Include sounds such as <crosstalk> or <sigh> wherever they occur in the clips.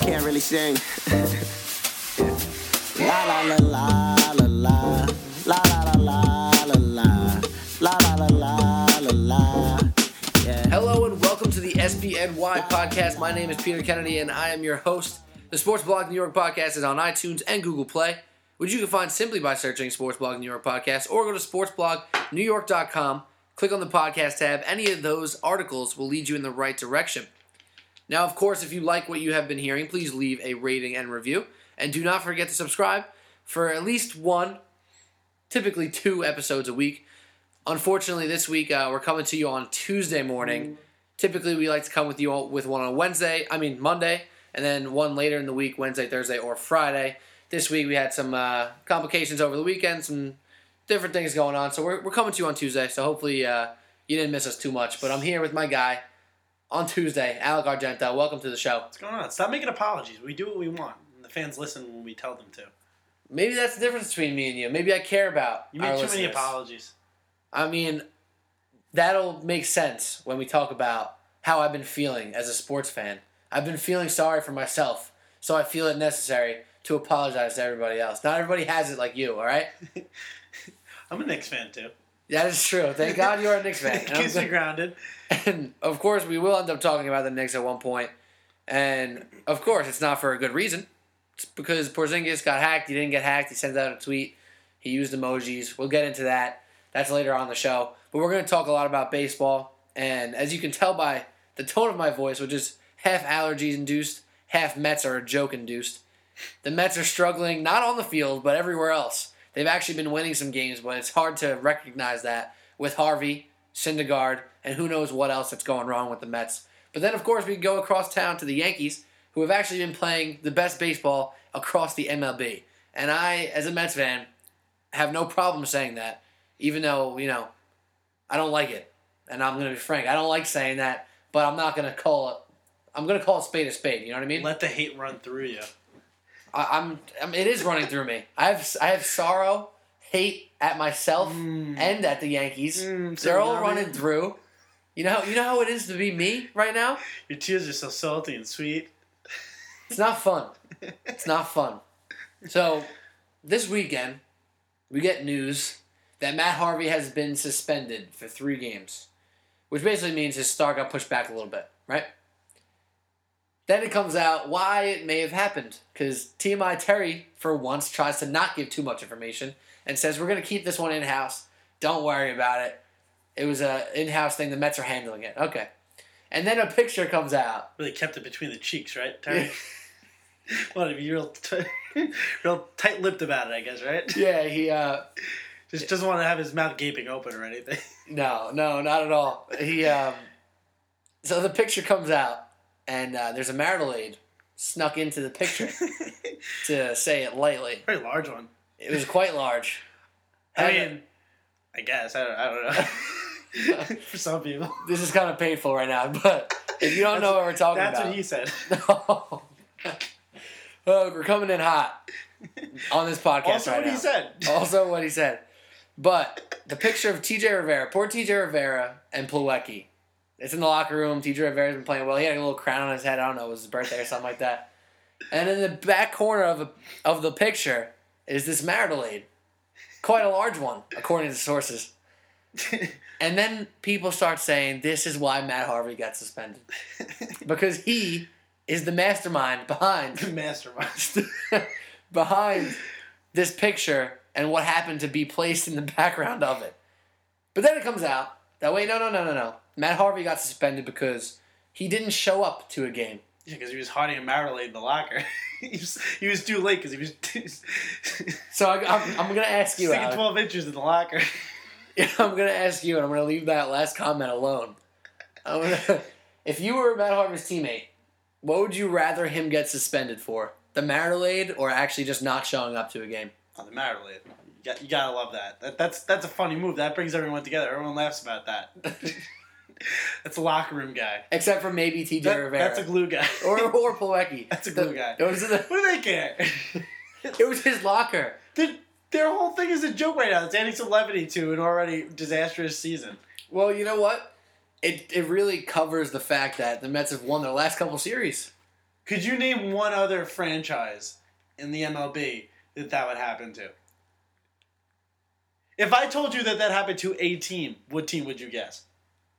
can't really sing. <laughs> la la la la la la la la la la la la la la la la la. Hello and welcome to the SBNY podcast. My name is Peter Kennedy and I am your host. The Sports Blog New York podcast is on iTunes and Google Play, which you can find simply by searching Sports Blog New York podcast or go to sportsblognewyork.com, click on the podcast tab. Any of those articles will lead you in the right direction. Now, of course, if you like what you have been hearing, please leave a rating and review. And do not forget to subscribe for at least one, typically two episodes a week. Unfortunately, this week uh, we're coming to you on Tuesday morning. Typically, we like to come with you all- with one on Wednesday, I mean Monday, and then one later in the week, Wednesday, Thursday, or Friday. This week we had some uh, complications over the weekend, some different things going on. So we're, we're coming to you on Tuesday. So hopefully uh, you didn't miss us too much. But I'm here with my guy on Tuesday, Alec Argento. Welcome to the show. What's going on? Stop making apologies. We do what we want. And the fans listen when we tell them to. Maybe that's the difference between me and you. Maybe I care about You make too many apologies. I mean, that'll make sense when we talk about how I've been feeling as a sports fan. I've been feeling sorry for myself, so I feel it necessary to apologize to everybody else. Not everybody has it like you, all right? <laughs> I'm a Knicks fan too. That is true. Thank God you're a Knicks <laughs> fan. Keeps me grounded. And of course, we will end up talking about the Knicks at one point. And of course, it's not for a good reason. It's because Porzingis got hacked. He didn't get hacked. He sent out a tweet. He used emojis. We'll get into that. That's later on the show. But we're going to talk a lot about baseball. And as you can tell by the tone of my voice, which is half allergies induced, half Mets are a joke induced, the Mets are struggling not on the field, but everywhere else. They've actually been winning some games, but it's hard to recognize that with Harvey, Syndergaard, and who knows what else that's going wrong with the Mets. But then, of course, we go across town to the Yankees, who have actually been playing the best baseball across the MLB. And I, as a Mets fan, have no problem saying that, even though, you know, I don't like it. And I'm going to be frank, I don't like saying that, but I'm not going to call it, I'm going to call a spade a spade, you know what I mean? Let the hate run through you. I, I'm, I'm. It is running through me. I have. I have sorrow, hate at myself Mm. and at the Yankees. Mm, They're all running through. You know. You know how it is to be me right now. Your tears are so salty and sweet. It's not fun. <laughs> It's not fun. So, this weekend, we get news that Matt Harvey has been suspended for three games, which basically means his star got pushed back a little bit, right? Then it comes out why it may have happened, because TMI Terry, for once, tries to not give too much information and says, We're going to keep this one in house. Don't worry about it. It was a in house thing. The Mets are handling it. Okay. And then a picture comes out Really kept it between the cheeks, right, Terry? To be real, t- <laughs> real tight-lipped about it, I guess, right? <laughs> yeah, he uh Just doesn't want to have his mouth gaping open or anything. <laughs> no, no, not at all. He um so the picture comes out and uh, there's a marital aid snuck into the picture to say it lightly. Very large one. It was quite large. I mean, I guess I don't. I don't know. <laughs> For some people, this is kind of painful right now, but if you don't know what we're talking that's about, that's what he said. <laughs> oh, we're coming in hot on this podcast also, right what now. he said. also what he said. But the picture of TJ Rivera, poor TJ Rivera and Plawecki. It's in the locker room. TJ Rivera's been playing well. He had a little crown on his head. I don't know, it was his birthday or something like that. And in the back corner of, the of the picture is this marital aid. Quite a large one, according to sources. <laughs> And then people start saying this is why Matt Harvey got suspended. Because he is the mastermind behind the Mastermind. <laughs> behind this picture and what happened to be placed in the background of it. But then it comes out that wait, no, no, no, no, no. Matt Harvey got suspended because he didn't show up to a game. Yeah, because he was hiding a marital aid in the locker. <laughs> he, was, he was too late because he was Too... <laughs> So I, I'm, I'm going to ask you, sticking. 12 inches in the locker. <laughs> I'm going to ask you, and I'm going to leave that last comment alone. I'm gonna, if you were Matt Harvey's teammate, what would you rather him get suspended for? The marital aid or actually just not showing up to a game? Oh, the marital aid. You, got, you gotta love that. that. That's that's a funny move. That brings everyone together. Everyone laughs about that. <laughs> that's a locker room guy. Except for maybe TJ That- Rivera. that's a glue guy. <laughs> or, or Plawecki. <laughs> That's a glue The- guy. It was, the, what do they care? it was his locker. their, their whole thing is a joke right now. It's adding some levity to an already disastrous season. Well, you know what? It it really covers the fact that the Mets have won their last couple series. Could you name one other franchise in the MLB that that would happen to? If I told you that that happened to a team, what team would you guess?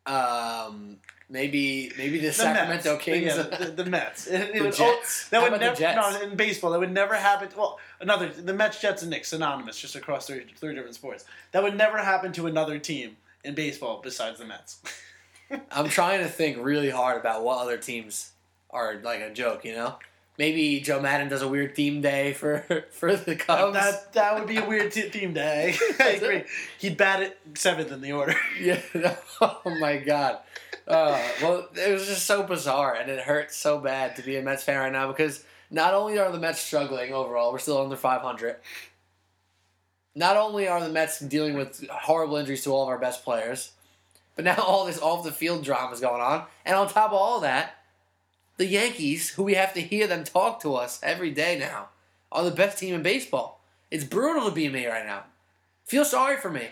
Um, maybe maybe the, Sacramento Mets. Kings. Yeah, the, the Mets. <laughs> It, it The would- Jets. that How would never. No, in baseball, that would never happen. Well, another the Mets, Jets, and Knicks synonymous, just across three three different sports. That would never happen to another team in baseball besides the Mets. <laughs> I'm trying to think really hard about what other teams are like a joke. You know, maybe Joe Maddon does a weird theme day for <laughs> for the Cubs. that that would be a weird t- team day. <laughs> I agree. He'd bat it seventh in the order. <laughs> Yeah. Oh my god. Uh, well, it was just so bizarre, and it hurts so bad to be a Mets fan right now because not only are the Mets struggling overall, we're still under 500. Not only are the Mets dealing with horrible injuries to all of our best players, but now all this off the field drama is going on, and on top of all that, the Yankees, who we have to hear them talk to us every day now, are the best team in baseball. It's brutal to be me right now. Feel sorry for me.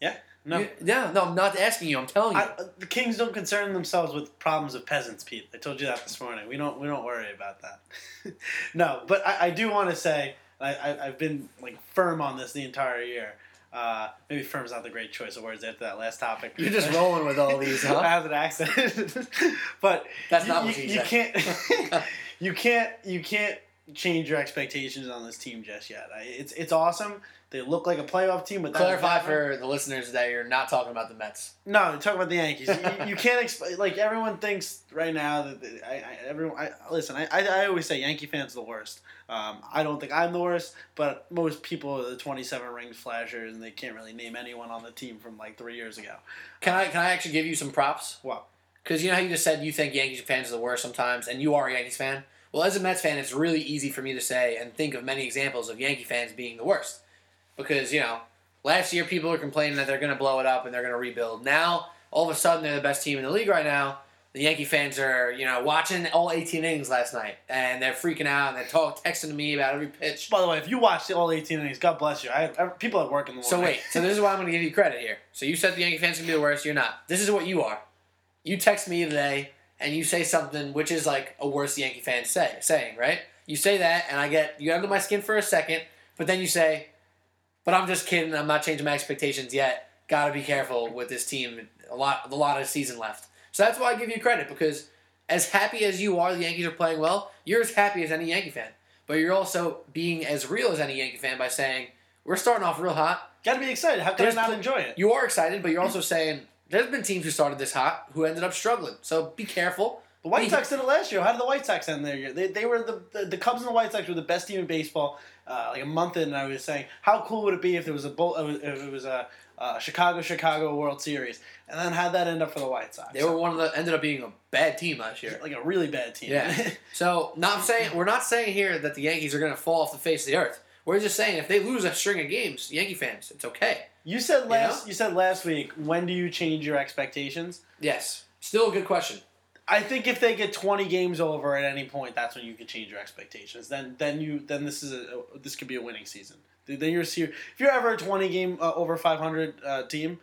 Yeah. No. You- yeah, no, I'm not asking you. I'm telling you. I, the Kings don't concern themselves with problems of peasants, Pete. I told you that this morning. We don't we don't worry about that. <laughs> no, but I, I do want to say I, I I've been like firm on this the entire year. Uh, maybe firm's not the great choice of words after that last topic. You're just rolling with all these, huh? <laughs> I have an accent, <laughs> but That's you, not what you, she you said. can't <laughs> you can't you can't change your expectations on this team just yet. It's it's awesome. They look like a playoff team, but that- Clarify that- for the listeners that you're not talking about the Mets. no, talk about the Yankees. you, you can't exp- like everyone thinks right now that the, I, I everyone. I, listen, I, I I always say Yankee fans the worst. Um, I don't think I'm the worst, but most people are the 27 rings flashers, and they can't really name anyone on the team from like three years ago. Can I can I actually give you some props? Wow. Because you know how you just said you think Yankees fans are the worst sometimes, and you are a Yankees fan. Well, as a Mets fan, it's really easy for me to say and think of many examples of Yankee fans being the worst. Because you know, last year people were complaining that they're going to blow it up and they're going to rebuild. Now, all of a sudden, they're the best team in the league right now. The Yankee fans are, you know, watching all 18 innings last night, and they're freaking out and they're talk, texting to me about every pitch. By the way, if you watched all 18 innings, God bless you. I I- people at work in the morning. So wait, so this is why I'm going to give you credit here. So you said the Yankee fans can be the worst. You're not. This is what you are. You text me today and you say something which is like a worse Yankee fan say saying right. You say that and I get you under my skin for a second, but then you say, "But I'm just kidding. I'm not changing my expectations yet. Got to be careful with this team. A lot, a lot of season left." So that's why I give you credit because as happy as you are, the Yankees are playing well. You're as happy as any Yankee fan, but you're also being as real as any Yankee fan by saying we're starting off real hot. Got to be excited. How can There's I not pl- enjoy it? You are excited, but you're also saying there's been teams who started this hot who ended up struggling. So be careful. The White Sox did it last year. How did the White Sox end their year? They, they were the, the the Cubs and the White Sox were the best team in baseball. Uh, like a month in, and I was saying, how cool would it be if there was a bull, if it was a uh, Chicago Chicago World Series, and then had that end up for the White Sox? They were one of the ended up being a bad team last year. like a really bad team. Yeah. <laughs> So not saying we're not saying here that the Yankees are going to fall off the face of the earth. We're just saying if they lose a string of games, Yankee fans, it's okay. you said last know? you said last week. When do you change your expectations? Yes. Still a good question. I think if they get twenty games over at any point, that's when you can change your expectations. Then then you then this is a this could be a winning season. Then you're if you're ever a twenty game uh, over five hundred uh, team,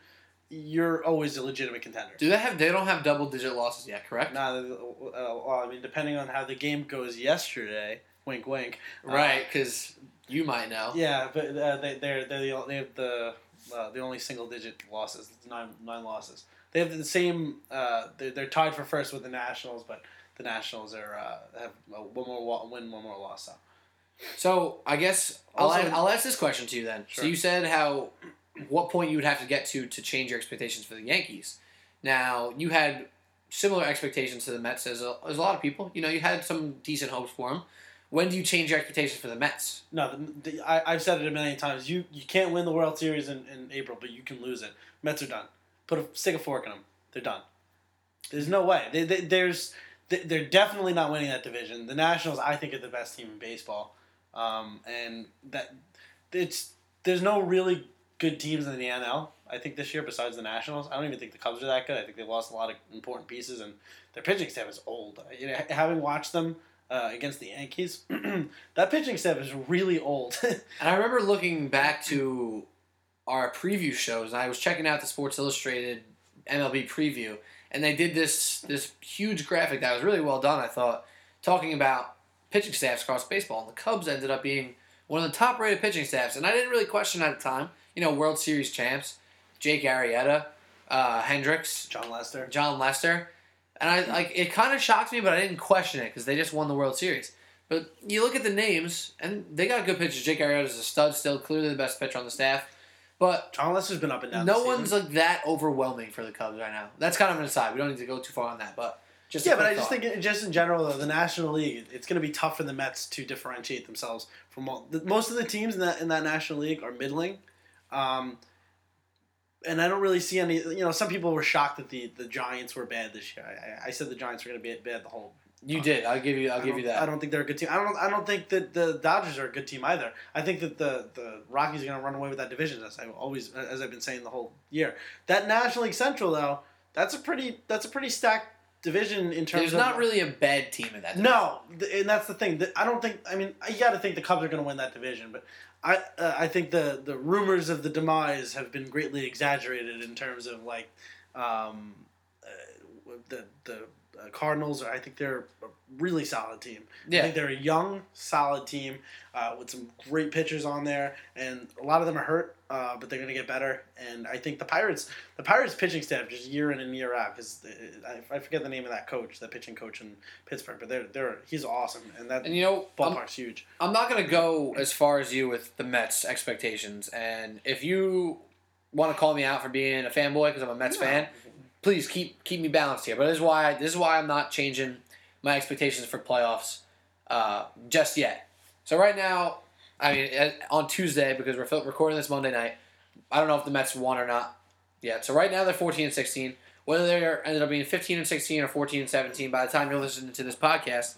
you're always a legitimate contender. Do they have? They don't have double digit losses yet, correct? Now, uh, well, I mean, depending on how the game goes yesterday, wink, wink. uh, Right, because you might know. yeah, but uh, they they're, they're the, they have the uh, the only single digit losses. It's nine nine losses. They have the same. Uh, they're, they're tied for first with the Nationals, but the Nationals are uh, have one more win, one more loss. So. So I guess I'll, Also- add- I'll ask this question to you then. Sure. So you said how what point you would have to get to to change your expectations for the Yankees. Now you had similar expectations to the Mets as a, as a lot of people. You know, you had some decent hopes for them. When do you change your expectations for the Mets? No, the, the, I, I've said it a million times. You you can't win the World Series in, in April, but you can lose it. Mets are done. Put a stick a fork in them. They're done. There's no way. They, they, there's they- they're definitely not winning that division. The Nationals, I think, are the best team in baseball, um, and that it's there's no really good teams in the NL. I think this year, besides the Nationals, I don't even think the Cubs are that good. I think they lost a lot of important pieces, and their pitching staff is old. You know, having watched them uh, against the Yankees, <clears throat> that pitching staff is really old. <laughs> And I remember looking back to our preview shows, and I was checking out the Sports Illustrated MLB preview, and they did this this huge graphic that was really well done. I thought talking about pitching staffs across baseball. And the Cubs ended up being one of the top rated pitching staffs. And I didn't really question at the time. You know, World Series champs, Jake Arrieta, uh, Hendricks, Jon Lester. Jon Lester. And I like it kind of shocked me, but I didn't question it because they just won the World Series. But you look at the names, and they got good pitchers. Jake Arrieta is a stud, still clearly the best pitcher on the staff. But Jon Lester's been up and down. no one's like that overwhelming for the Cubs right now. That's kind of an aside. We don't need to go too far on that, but just Yeah, but I just thought. think, just in general, though, the National League, it's going to be tough for the Mets to differentiate themselves from all. The, most of the teams in that in that National League are middling, um, and I don't really see any. You know, some people were shocked that the, the Giants were bad this year. I, I said the Giants were going to be bad the whole. You did. I'll give you. I'll I give you that. I don't think they're a good team. I don't. I don't think that the Dodgers are a good team either. I think that the the Rockies are going to run away with that division. As I always, as I've been saying the whole year. That National League Central though, that's a pretty that's a pretty stacked division in terms of There's of not really a bad team in that. no, th- and that's the thing. I don't think. I mean, you got to think the Cubs are going to win that division, but I uh, I think the the rumors of the demise have been greatly exaggerated in terms of like um, uh, the the uh, Cardinals. Are, I think they're a really solid team. Yeah. I think they're a young, solid team uh, with some great pitchers on there, and a lot of them are hurt, uh, but they're going to get better. And I think the Pirates, the Pirates pitching staff, just year in and year out, because I, I forget the name of that coach, that pitching coach in Pittsburgh, but they're they're he's awesome, and that And you know, I'm, ballpark's huge. I'm not gonna go as far as you with the Mets expectations. And if you want to call me out for being a fanboy because I'm a Mets No. fan, please keep keep me balanced here. But this is why this is why I'm not changing my expectations for playoffs uh, just yet. So right now, I mean, uh, on Tuesday because we're recording this Monday night, I don't know if the Mets won or not yet. So right now they're 14 and 16. Whether they ended up being 15 and 16 or 14 and 17, by the time you're listening to this podcast,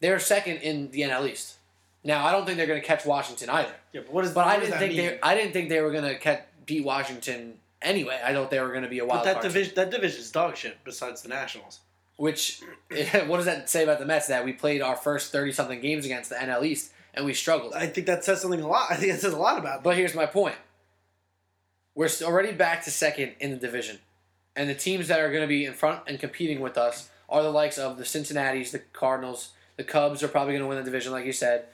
they're second in the NL East. Now I don't think they're going to catch Washington either. Yeah, but what is? But what I didn't think mean? they I didn't think they were going to catch, beat Washington anyway. I thought they were going to be a But wild that card. team. division, that division is dog shit. Besides the Nationals, Which, <laughs> what does that say about the Mets? That we played our first thirty something games against the NL East and we struggled. I think that says something a lot. I think that says a lot about. Them. But here's my point: we're already back to second in the division, and the teams that are going to be in front and competing with us are the likes of the Cincinnati's, the Cardinals, the Cubs are probably going to win the division, like you said,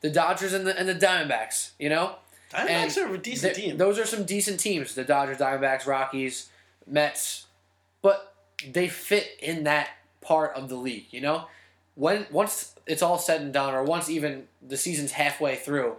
the Dodgers and the and the Diamondbacks. You know, Diamondbacks are a decent Th- team. Those are some decent teams. The Dodgers, Diamondbacks, Rockies, Mets, but they fit in that part of the league. You know, when once it's all said and done, or once even the season's halfway through,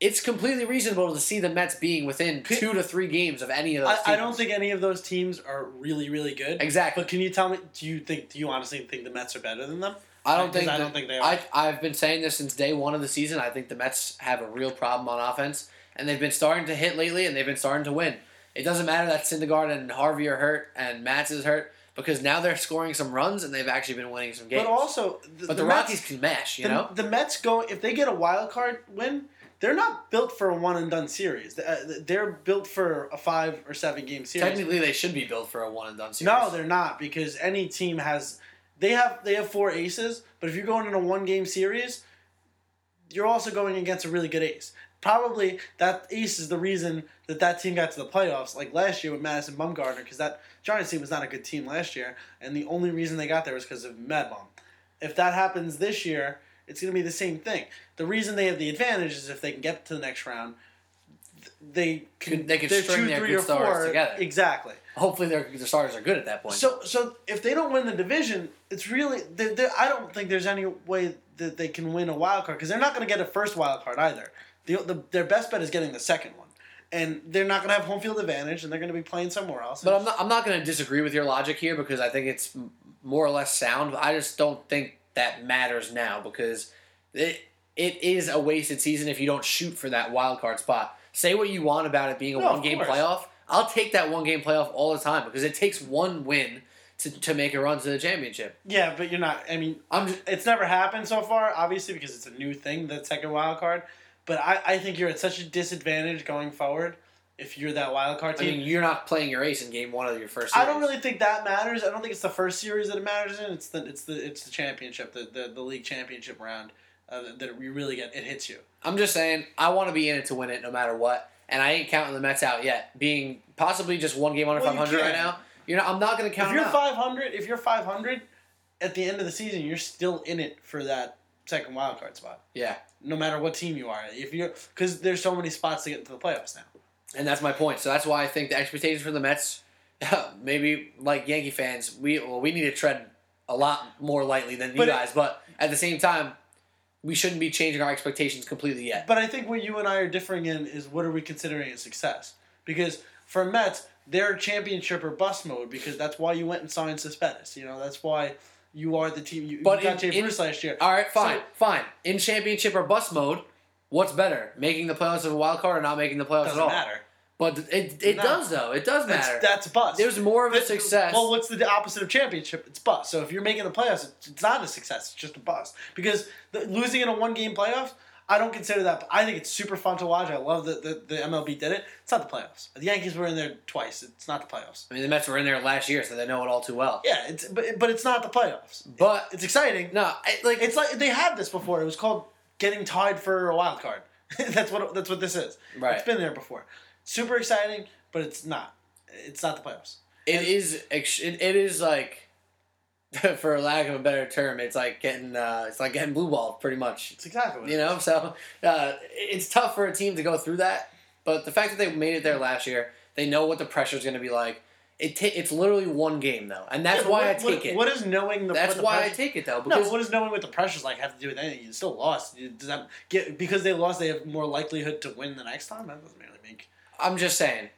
it's completely reasonable to see the Mets being within two to three games of any of those. I, I don't think any of those teams are really, really good. exactly. But can you tell me? Do you think? Do you honestly think the Mets are better than them? I don't think. I don't think they are. I, I've been saying this since day one of the season. I think the Mets have a real problem on offense, and they've been starting to hit lately, and they've been starting to win. It doesn't matter that Syndergaard and Harvey are hurt and Matz is hurt because now they're scoring some runs and they've actually been winning some games. But also, the, But the, Mets- Rockies can mash, you the, know. the Mets go if they get a wild card win. They're not built for a one and done series. Uh, They're built for a five or seven game series. Technically, they should be built for a one and done series. No, they're not because any team has they have they have four aces, but if you're going in a one game series, you're also going against a really good ace. Probably that ace is the reason that that team got to the playoffs, like last year with Madison Bumgarner, because that Giants team was not a good team last year, and the only reason they got there was because of Mad Bum. If that happens this year, it's going to be the same thing. The reason they have the advantage is if they can get to the next round, they can They can string two, their good stars together. Exactly. Hopefully, their the starters are good at that point. So, so if they don't win the division, it's really. They're, they're, I don't think there's any way that they can win a wild card because they're not going to get a first wild card either. The, the, their best bet is getting the second one, and they're not going to have home field advantage, and they're going to be playing somewhere else. But I'm not. I'm not going to disagree with your logic here because I think it's more or less sound. I just don't think that matters now because it it is a wasted season if you don't shoot for that wild card spot. Say what you want about it being a No, one game playoff. I'll take that one game playoff all the time because it takes one win to, to make a run to the championship. yeah, but you're not. I mean, I'm just, it's never happened so far, obviously, because it's a new thing, the second wild card. But I, I think you're at such a disadvantage going forward if you're that wild card I team. mean, you're not playing your ace in game one of your first. I don't really think that matters. I don't think it's the first series that it matters in. It's the it's the it's the championship, the the, the league championship round uh, that- that you really get. It hits you. I'm just saying I want to be in it to win it no matter what, and I ain't counting the Mets out yet. Being possibly just one game under Well, 500 right now, you know, I'm not going to count if you're out. 500, if you're 500, at the end of the season, you're still in it for that second wild card spot. Yeah. No matter what team you are, if you're because there's so many spots to get into the playoffs now. And that's my point. So that's why I think the expectations for the Mets, <laughs> maybe like Yankee fans, we well, we need to tread a lot more lightly than you But it- guys. But at the same time, we shouldn't be changing our expectations completely yet. But I think what you and I are differing in is what are we considering a success? Because for Mets, they're championship or bust mode because that's why you went and signed Cespedes. You know, that's why you are the team. You, But you got Jay Bruce last year. All right, fine, So- fine. In championship or bust mode, what's better, making the playoffs of a wild card or not making the playoffs at all? matter. But it it No. does though. It does That's, matter. that's a bust. There's more of a success. Well, what's the opposite of championship? It's bust. So if you're making the playoffs, it's- not a success. It's just a bust. Because the, losing in a one game playoff, I don't consider that. I think it's super fun to watch. I love that the, the MLB did it. It's not the playoffs. The Yankees were in there twice. It's not the playoffs. I mean, the Mets were in there last year, so they know it all too well. Yeah, it's but but it's not the playoffs. But It's exciting. no, like It's like they had this before. It was called getting tied for a wild card. <laughs> that's what that's what this is. Right. It's been there before. Super exciting, but it's not. It's not the playoffs. It is. ex- It, it is like, <laughs> for lack of a better term, it's like getting. Uh, it's like getting blue balled, pretty much. It's exactly what You know, so uh, it's tough for a team to go through that. But the fact that they made it there last year, they know what the pressure is going to be like. It ta- it's literally one game though, and that's Yeah, why what- I take what- it. What is knowing the? that's the why I take it though, because but what does knowing what the pressure's like have to do with anything? You still lost. You- Does that get because they lost? They have more likelihood to win the next time. That doesn't really. I'm just saying,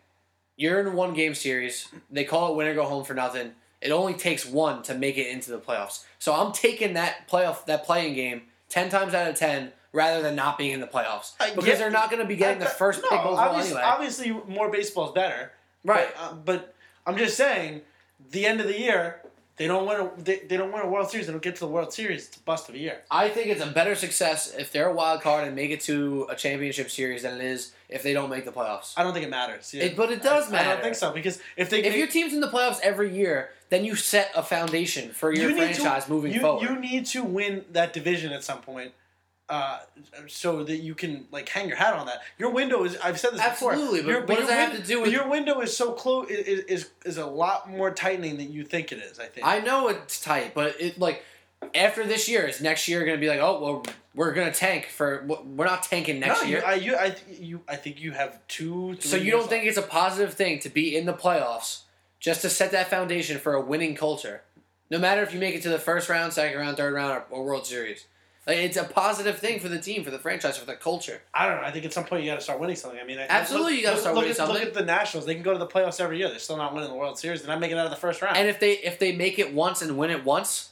you're in a one game series. They call it win or go home for nothing. It only takes one to make it into the playoffs. So I'm taking that playoff that play-in game ten times out of ten rather than not being in the playoffs because get- they're not going to be getting the first no, pick overall obviously, anyway. obviously, more baseball is better. Right. But, uh, but I'm just saying, the end of the year, they don't win. A, they, they don't win a World Series. They don't get to the World Series. It's a bust of a year. I think it's a better success if they're a wild card and make it to a championship series than it is if they don't make the playoffs. I don't think it matters. Yeah. It- but it does I, I don't think so because if they If they- your team's in the playoffs every year, then you set a foundation for your you franchise to, moving you, forward. You need to win that division at some point, uh, so that you can like hang your hat on that. Your window is. I've said this Absolutely, before. but Your- what does that have to do with- your window is so close? Is, is is a lot more tightening than you think it is. I think. I know it's tight, but it like after this year is next year going to be like, oh well, we're going to tank for we're not tanking next no, year. You, I, you, I, you, I think you have two. so you don't think it's a positive thing to be in the playoffs just to set that foundation for a winning culture, no matter if you make it to the first round, second round, third round, or, or World Series. Like, it's a positive thing for the team, for the franchise, for the culture. I don't know. I think at some point you got to start winning something. I mean, Absolutely, look- you gotta start look winning at, something. Look at the Nationals. They can go to the playoffs every year. They're still not winning the World Series. They're not making it out of the first round. And if they if they make it once and win it once,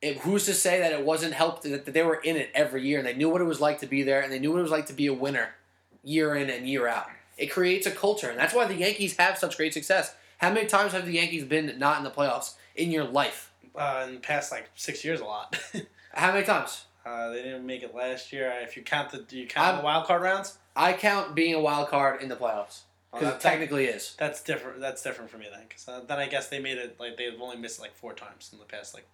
it, who's to say that it wasn't helped that they were in it every year and they knew what it was like to be there and they knew what it was like to be a winner year in and year out. It creates a culture, and that's why the Yankees have such great success. How many times have the Yankees been not in the playoffs in your life? uh, in the past like six years, a lot. <laughs> How many times? Uh, they didn't make it last year. If you count the, do you count I'm- the wild card rounds? I count being a wild card in the playoffs because that- it technically is. That's different. That's different for me then, because uh, then I guess they made it like they've only missed it like four times in the past like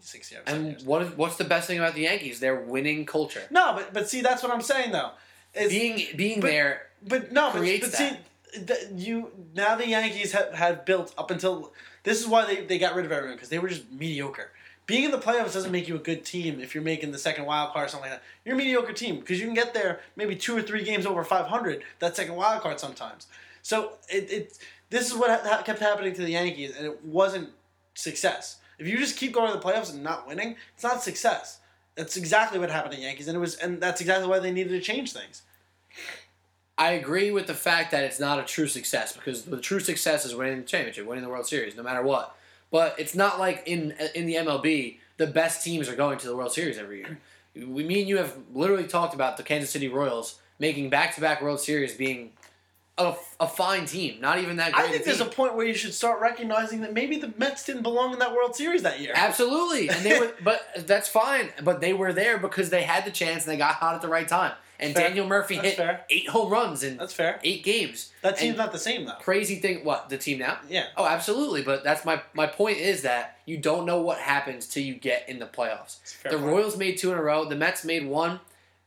six years. And years. what is, what's the best thing about the Yankees? Their winning culture. No, but but see, that's what I'm saying though. It's, Being being but- there But no, but, but see, the, you now the Yankees have, have built up until this is why they, they got rid of everyone because they were just mediocre. Being in the playoffs doesn't make you a good team if you're making the second wild card or something like that. You're a mediocre team because you can get there maybe two or three games over 500 that second wild card sometimes. So it, it this is what ha- kept happening to the Yankees and it wasn't success. If you just keep going to the playoffs and not winning, it's not success. That's exactly what happened to the Yankees and it was and that's exactly why they needed to change things. I agree with the fact that it's not a true success because the true success is winning the championship, winning the World Series, no matter what. But it's not like in in the MLB, the best teams are going to the World Series every year. We, me and you have literally talked about the Kansas City Royals making back to back World Series being a, a fine team, not even that great. I think there's a point where you should start recognizing that maybe the Mets didn't belong in that World Series that year. Absolutely, and they were, <laughs> but that's fine. But they were there because they had the chance and they got hot at the right time. And Fair. Daniel Murphy That's hit fair. eight home runs in That's fair. eight games. That team's And- not the same though. crazy thing. What the team now? Yeah. Oh, absolutely. But that's my my point is that you don't know what happens till you get in the playoffs. It's a fair The point. Royals made two in a row. The Mets made one.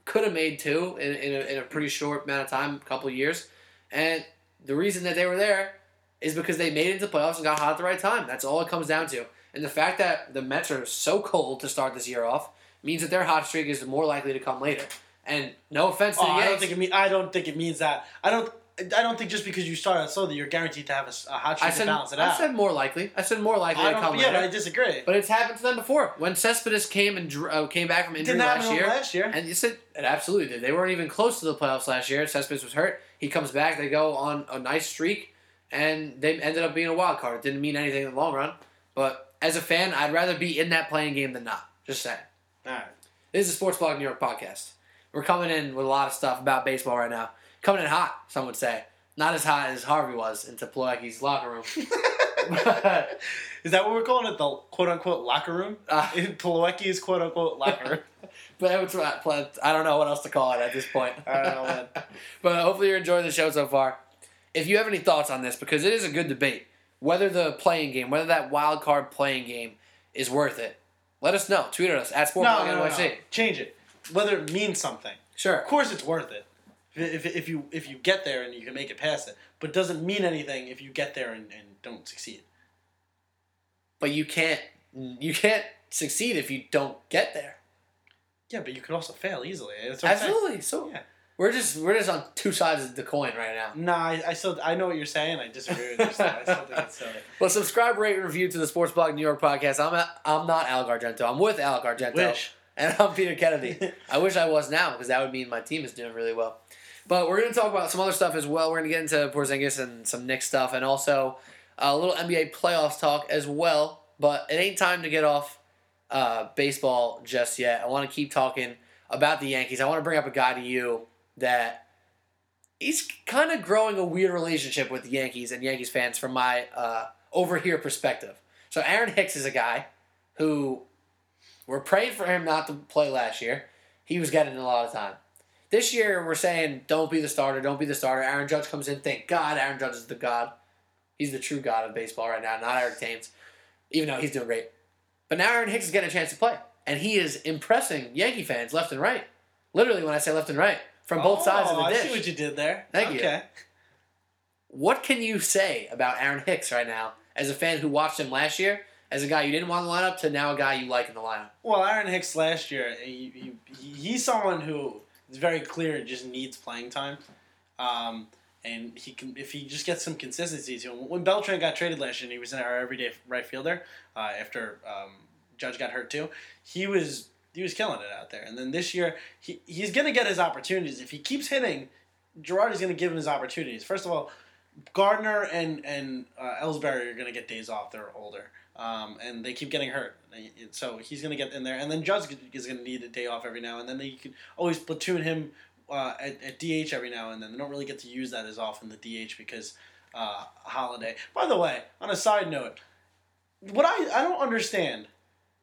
Could have made two in, in, a, in a pretty short amount of time, a couple of years. And the reason that they were there is because they made it into the playoffs and got hot at the right time. That's all it comes down to. And the fact that the Mets are so cold to start this year off means that their hot streak is more likely to come later. And no offense to Oh, the I don't think it mean. I don't think it means that. I don't. I don't think just because you start out slow that you're guaranteed to have a hot I streak to balance it I out. I said more likely. I said more likely I to don't. come Yeah, later. but I disagree. But it's happened to them before. When Cespedes came and uh, came back from injury last year, last year. and you said it absolutely did. They weren't even close to the playoffs last year. Cespedes was hurt. He comes back. They go on a nice streak, and they ended up being a wild card. It didn't mean anything in the long run. But as a fan, I'd rather be in that play-in game than not. Just saying. All right. This is a Sports Blog New York podcast. We're coming in with a lot of stuff about baseball right now. Coming in hot, some would say. Not as hot as Harvey was into Plawecki's locker room. <laughs> Is that what we're calling it? The quote unquote locker room? uh, <laughs> In Plawecki's quote unquote locker room. <laughs> but it's, I don't know what else to call it at this point. I don't know, man. but hopefully you're enjoying the show so far. If you have any thoughts on this, because it is a good debate, whether the play-in game, whether that wild card play-in game is worth it, let us know. Tweet at us at No, no, no, no. Change it. Whether it means something. Sure. Of course, it's worth it. If, if, if you if you get there and you can make it past it, but it doesn't mean anything if you get there and, and don't succeed. But you can't you can't succeed if you don't get there. Yeah, but you could also fail easily. That's what I'm saying. Absolutely. So Yeah. we're just we're just on two sides of the coin right now. Nah, I, I still I know what you're saying. I disagree with you. Still. I still think it's silly. <laughs> Well, subscribe, rate, and review to the Sports Blog New York podcast. I'm a, I'm not Alec Argento. I'm with Alec Argento. Wish. And I'm Peter Kennedy. I wish I was now because that would mean my team is doing really well. But we're going to talk about some other stuff as well. We're going to get into Porzingis and some Knicks stuff and also a little NBA playoffs talk as well. But it ain't time to get off uh, baseball just yet. I want to keep talking about the Yankees. I want to bring up a guy to you that he's kind of growing a weird relationship with the Yankees and Yankees fans from my uh, over here perspective. So Aaron Hicks is a guy who we're praying for him not to play last year. He was getting a lot of time. This year we're saying don't be the starter, don't be the starter. Aaron Judge comes in. Thank God Aaron Judge is the god. He's the true god of baseball right now, not Eric Thames, even though he's doing great. But now Aaron Hicks is getting a chance to play, and he is impressing Yankee fans left and right. Literally, when I say left and right, from both oh, sides of the Oh, dish. I see what you did there. Thank you. okay. What can you say about Aaron Hicks right now as a fan who watched him last year, as a guy you didn't want in the lineup to now a guy you like in the lineup? Well, Aaron Hicks last year, he, he, he's someone who is very clear just needs playing time. Um, and he can if he just gets some consistency to him. When Beltran got traded last year, he was in our everyday right fielder uh, after um, Judge got hurt too. He was he was killing it out there. And then this year, he he's gonna get his opportunities if he keeps hitting. Girardi is gonna give him his opportunities. First of all, Gardner and and uh, Ellsbury are gonna get days off. They're older, um, and they keep getting hurt. So he's gonna get in there, and then Judge is gonna need a day off every now and then. They can always platoon him uh, at, at DH every now and then. They don't really get to use that as often the DH because uh, Holliday. By the way, on a side note, what I I don't understand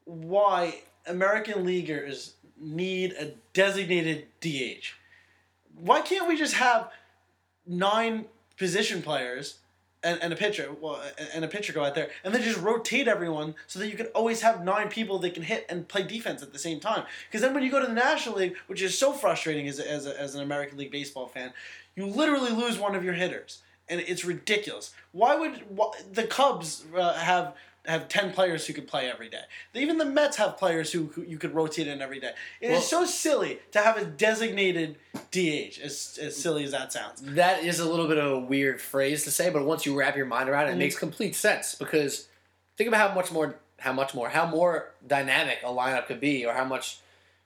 why American leaguers need a designated DH. Why can't we just have nine position players and, and a pitcher well and a pitcher go out there and then just rotate everyone so that you can always have nine people that can hit and play defense at the same time. Because then when you go to the national league which is so frustrating as, a, as, a, as an american league baseball fan you literally lose one of your hitters and it's ridiculous. Why would why, the cubs uh, have have 10 players who could play every day. Even the Mets have players who, who you could rotate in every day. It is Well- so silly to have a designated DH, as, as silly as that sounds. That is a little bit of a weird phrase to say, but once you wrap your mind around it, it Mm. makes complete sense because think about how much more, how much more, how more dynamic a lineup could be, or how much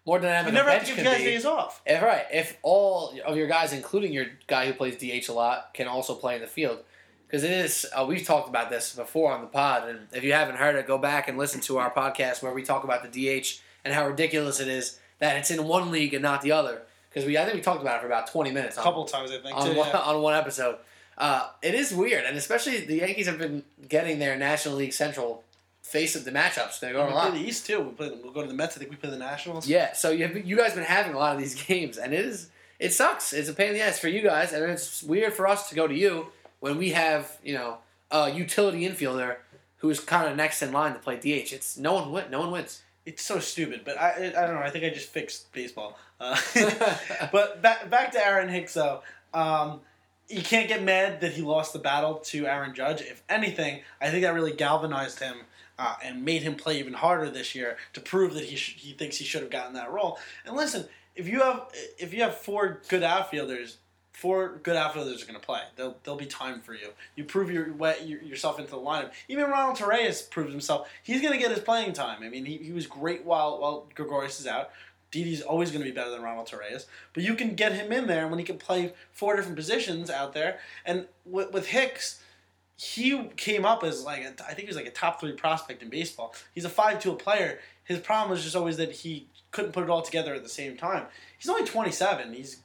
more dynamic You never have to give guys be. days off. If right, if all of your guys, including your guy who plays DH a lot, can also play in the field, because it is. Uh, we've talked about this before on the pod, and if you haven't heard it, go back and listen to our podcast where we talk about the DH and how ridiculous it is that it's in one league and not the other. Because we, I think we talked about it for about twenty minutes. A on- couple times, I think. on too, one, yeah. on one episode. Uh, it is weird, and especially the Yankees have been getting their National League Central face of the matchups. They're going we a lot. play the East too. We play. We'll go to the Mets. I think we play the Nationals. Yeah, so you have, you guys been having a lot of these <laughs> games, and it is it sucks. It's a pain in the ass for you guys, and it's weird for us to go to you when we have you know a utility infielder who's kind of next in line to play DH. It's no one win, no one wins. It's so stupid, but I, I I don't know. I think I just fixed baseball. Uh, <laughs> but back back to Aaron Hicks though. Um, you can't get mad that he lost the battle to Aaron Judge. If anything, I think that really galvanized him uh, and made him play even harder this year to prove that he sh- he thinks he should have gotten that role. And listen, if you have if you have four good outfielders, four good outfielders are going to play. There'll there'll be time for you. You prove your, yourself into the lineup. Even Ronald Torreyes proves himself. He's going to get his playing time. I mean, he, he was great while while Gregorius is out. Didi's always going to be better than Ronald Torreyes, but you can get him in there when he can play four different positions out there. And with, with Hicks, he came up as like a, I think he was like a top three prospect in baseball. He's a five tool player. His problem was just always that he couldn't put it all together at the same time. He's only twenty seven. He's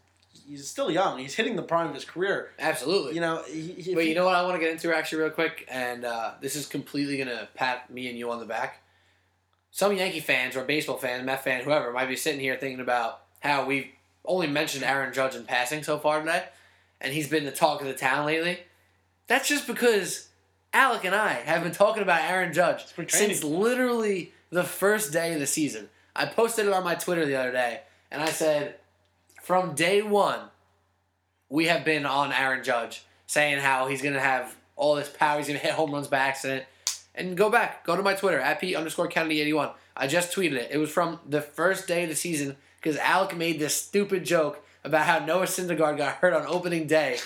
he's still young. He's hitting the prime of his career. Absolutely. You know, he, he, But you know what I want to get into actually real quick, and uh, this is completely gonna pat me and you on the back. Some Yankee fans or baseball fans, Met fan, whoever, might be sitting here thinking about how we've only mentioned Aaron Judge in passing so far today, and he's been the talk of the town lately. That's just because Alec and I have been talking about Aaron Judge since literally the first day of the season. I posted it on my Twitter the other day, and I said, from day one, we have been on Aaron Judge saying how he's gonna have all this power, he's gonna hit home runs by accident. And go back, go to my Twitter at P underscore Kennedy eighty one. I just tweeted it. It was from the first day of the season because Alec made this stupid joke about how Noah Syndergaard got hurt on opening day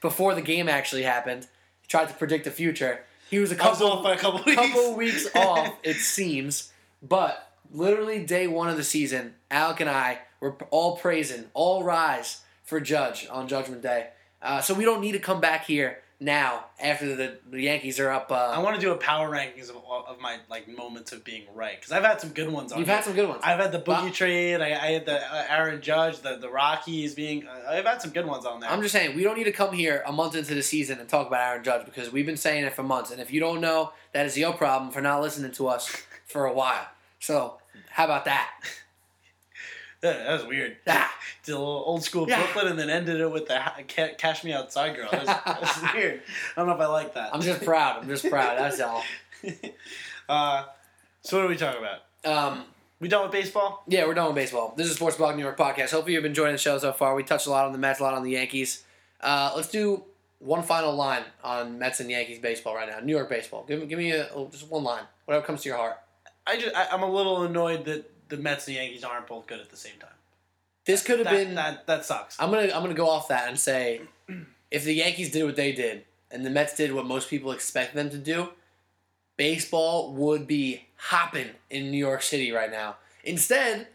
before the game actually happened. He tried to predict the future. He was a I was off by a couple <laughs> weeks. couple weeks off, it seems. But literally day one of the season, Alec and I were all praising, all rise for Judge on Judgment Day. Uh, so we don't need to come back here now after the, the Yankees are up. I Uh, want to do a power rankings of, of my like moments of being right because I've had some good ones on. you've here. had some good ones. I've had the Boogie Wow. trade. I, I had the uh, Aaron Judge, the the Rockies being. Uh, I've had some good ones on there. I'm just saying, we don't need to come here a month into the season and talk about Aaron Judge because we've been saying it for months. And if you don't know, that is your problem for not listening to us <laughs> for a while. So, how about that? <laughs> That was weird. Ah. <laughs> Did a little old school Yeah. Brooklyn and then ended it with the "Cash Me Outside" girl. That was, that <laughs> weird. I don't know if I like that. I'm just proud. I'm just proud. That's all. uh, so what are we talking about? Um, We done with baseball? Yeah, we're done with baseball. This is Sports Blog New York podcast. Hopefully, you've been enjoying the show so far. We touched a lot on the Mets, a lot on the Yankees. Uh, let's do one final line on Mets and Yankees baseball right now. New York baseball. Give me, give me a, just one line, whatever comes to your heart. I just I, I'm a little annoyed that the Mets and the Yankees aren't both good at the same time. This could have That, been. that that sucks. I'm gonna I'm gonna go off that and say, if the Yankees did what they did and the Mets did what most people expect them to do, baseball would be hopping in New York City right now. Instead,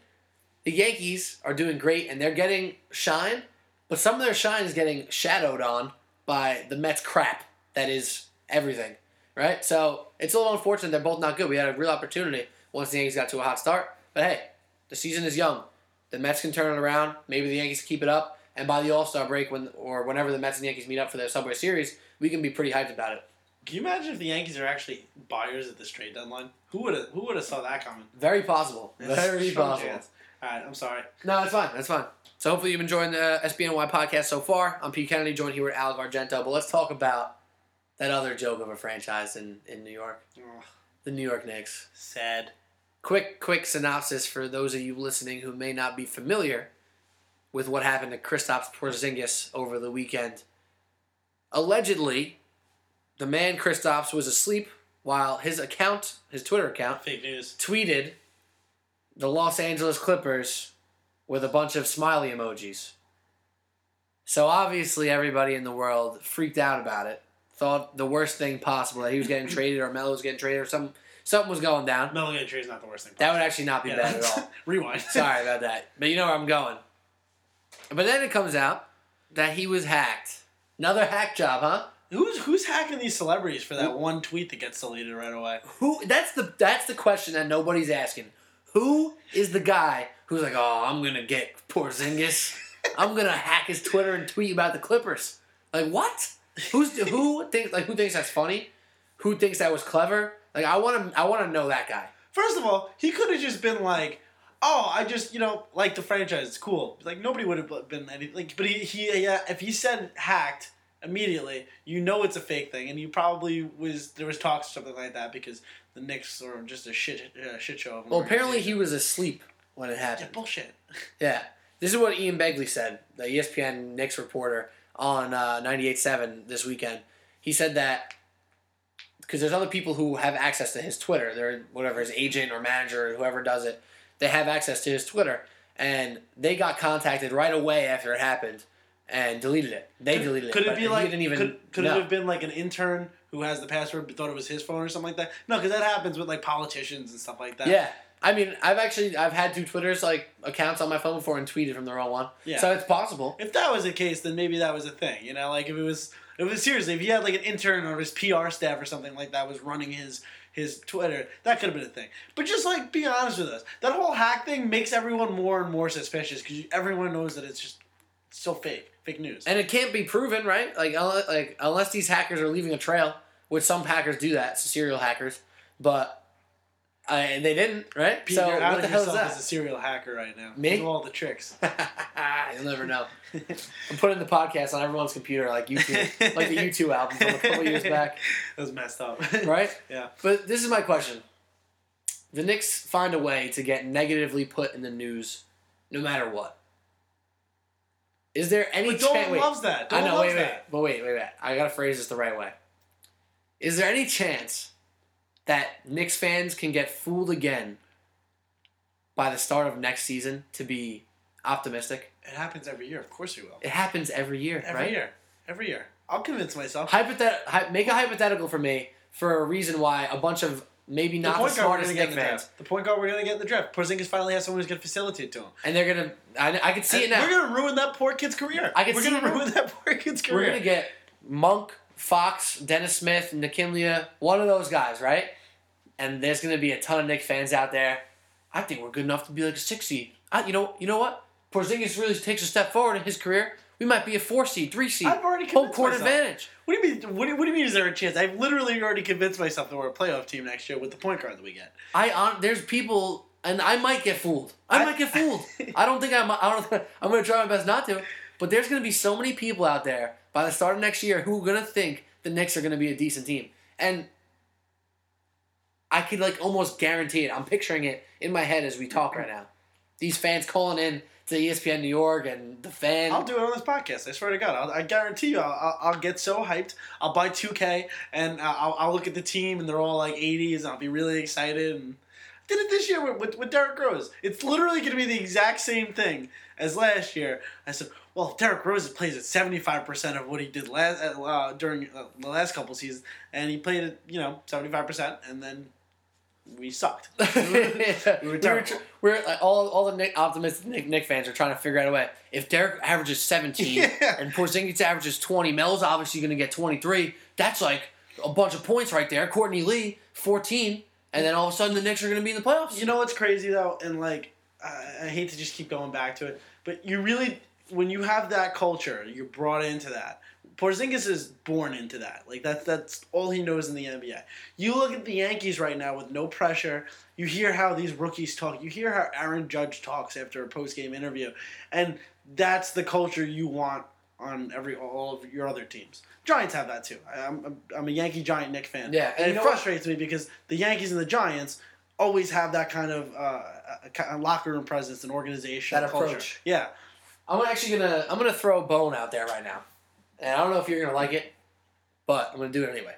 the Yankees are doing great and they're getting shine, but some of their shine is getting shadowed on by the Mets crap that is everything. Right? So it's a little unfortunate they're both not good. We had a real opportunity once the Yankees got to a hot start. But hey, the season is young. The Mets can turn it around. Maybe the Yankees keep it up. And by the All Star break, when or whenever the Mets and Yankees meet up for their Subway Series, we can be pretty hyped about it. Can you imagine if the Yankees are actually buyers at this trade deadline? Who would have Who would have saw that coming? Very possible. Very possible. chance. All right, I'm sorry. No, it's fine. That's fine. So hopefully you've enjoyed the SBNY podcast so far. I'm Pete Kennedy, joined here with Alec Argento. But let's talk about that other joke of a franchise in, in New York, the New York Knicks. sad. Quick, quick synopsis for those of you listening who may not be familiar with what happened to Kristaps Porzingis over the weekend. Allegedly, the man Kristaps was asleep while his account, his Twitter account, Fake news. tweeted the Los Angeles Clippers with a bunch of smiley emojis. So obviously everybody in the world freaked out about it. Thought the worst thing possible that he was getting traded or Melo was getting traded or some something was going down. Getting traded is not the worst thing. That would actually not be Yeah. bad at all. <laughs> Rewind. <laughs> Sorry about that. But you know where I'm going. But then it comes out that he was hacked. Another hack job, huh? Who's who's hacking these celebrities for that one tweet that gets deleted right away? Who that's the that's the question that nobody's asking. Who is the guy who's like, "Oh, I'm going to get Porzingis. I'm going to hack his Twitter and tweet about the Clippers." Like, what? Who's who thinks like who thinks that's funny? Who thinks that was clever? Like I want to I want to know that guy. First of all, he could have just been like, "Oh, I just you know like the franchise. It's cool." Like nobody would have been any like. But he he yeah, if he said hacked immediately, you know it's a fake thing, and you probably was there was talks or something like that because the Knicks are just a shit uh, shit show. Of Well, apparently he was asleep when it yeah happened. bullshit. <laughs> Yeah. This is what Ian Begley said, the ESPN Knicks reporter on uh, 98.7 this weekend. He said that because there's other people who have access to his Twitter. They're whatever his agent or manager or whoever does it. They have access to his Twitter, and they got contacted right away after it happened and deleted it. They Could- deleted it. Could it. be like? didn't even could could it have been like an intern who has the password but thought it was his phone or something like that? No, because that happens with like politicians and stuff like that. Yeah. I mean, I've actually I've had two Twitter's like accounts on my phone before and tweeted from the wrong one. Yeah. So it's possible. If that was the case, then maybe that was a thing. You know, like if it was, it was seriously, if he had like an intern or his PR staff or something like that was running his his Twitter, that could have been a thing. But just like be honest with us, that whole hack thing makes everyone more and more suspicious because everyone knows that it's just so fake, fake news. And it can't be proven, right? Like like unless these hackers are leaving a trail, which some hackers do that, serial hackers, but uh, they didn't, right? Pete, so you're what outing the hell is that? as a serial hacker right now. Me? Do all the tricks. <laughs> You'll never know. <laughs> I'm putting the podcast on everyone's computer, like YouTube, like the <laughs> U2 album from a couple years back, That was messed up. right? Yeah. But this is my question: The Knicks find a way to get negatively put in the news, no matter what. Is there any But chance? Dolan wait, loves that. I Dolan know. loves Wait, wait, that. but wait, wait, wait. I gotta phrase this the right way. Is there any chance that Knicks fans can get fooled again by the start of next season to be optimistic? It happens every year. Of course he will. It happens every year, Every right? year. Every year. I'll convince myself. Hypothet- hy- make a hypothetical for me for a reason why a bunch of maybe not the, point guard we're smartest Knicks the fans, draft. The point guard we're gonna get in the draft. Porzingis finally has someone who's gonna facilitate to him. and they're gonna. I, I can see it now. We're gonna ruin that poor kid's career. I can we're see gonna ruin that <laughs> poor kid's career. We're gonna get Monk, Fox, Dennis Smith, Nikilia, one of those guys, right? And there's gonna be a ton of Knicks fans out there. I think we're good enough to be like a six seed. I, you know, you know what? Porzingis really takes a step forward in his career. We might be a four seed, three seed, I've already home convinced court myself. advantage. What do you mean? What do you, what do you mean? Is there a chance? I've literally already convinced myself that we're a playoff team next year with the point guard that we get. I on there's people, and I might get fooled. I, I- might get fooled. I don't think I'm. I don't. <laughs> I'm gonna try my best not to. But there's gonna be so many people out there by the start of next year who are gonna think the Knicks are gonna be a decent team, and I could like almost guarantee it. I'm picturing it in my head as we talk right now. These fans calling in to ESPN New York and the fan. I'll do it on this podcast. I swear to God. I'll, I guarantee you, I'll, I'll, get so hyped. I'll buy 2K and I'll, I'll look at the team and they're all like 80s and I'll be really excited. And I did it this year with, with, with Derrick Rose. It's literally going to be the exact same thing as last year. I said, well, Derrick Rose plays at 75% of what he did last uh, during uh, the last couple seasons, and he played at, you know, 75%, and then we sucked. <laughs> we were tr- we're like, all all the Knick, optimistic Knick, Knick fans are trying to figure out a way. If Derrick averages seventeen <laughs> Yeah. and Porzingis averages twenty, Melo's obviously going to get twenty three. That's like a bunch of points right there. Courtney Lee fourteen, and then all of a sudden the Knicks are going to be in the playoffs. You know what's crazy though, and like I, I hate to just keep going back to it, but you really when you have that culture, you're brought into that. Porzingis is born into that. Like that's that's all he knows in the NBA. You look at the Yankees right now with no pressure. You hear how these rookies talk. You hear how Aaron Judge talks after a post game interview, and that's the culture you want on every all of your other teams. Giants have that too. I'm, I'm, I'm a Yankee Giant Knick fan. Yeah, and and it what? frustrates me because the Yankees and the Giants always have that kind of uh, a, a locker room presence and organization. That culture. approach. Yeah. I'm actually gonna I'm gonna throw a bone out there right now, and I don't know if you're gonna like it, but I'm gonna do it anyway.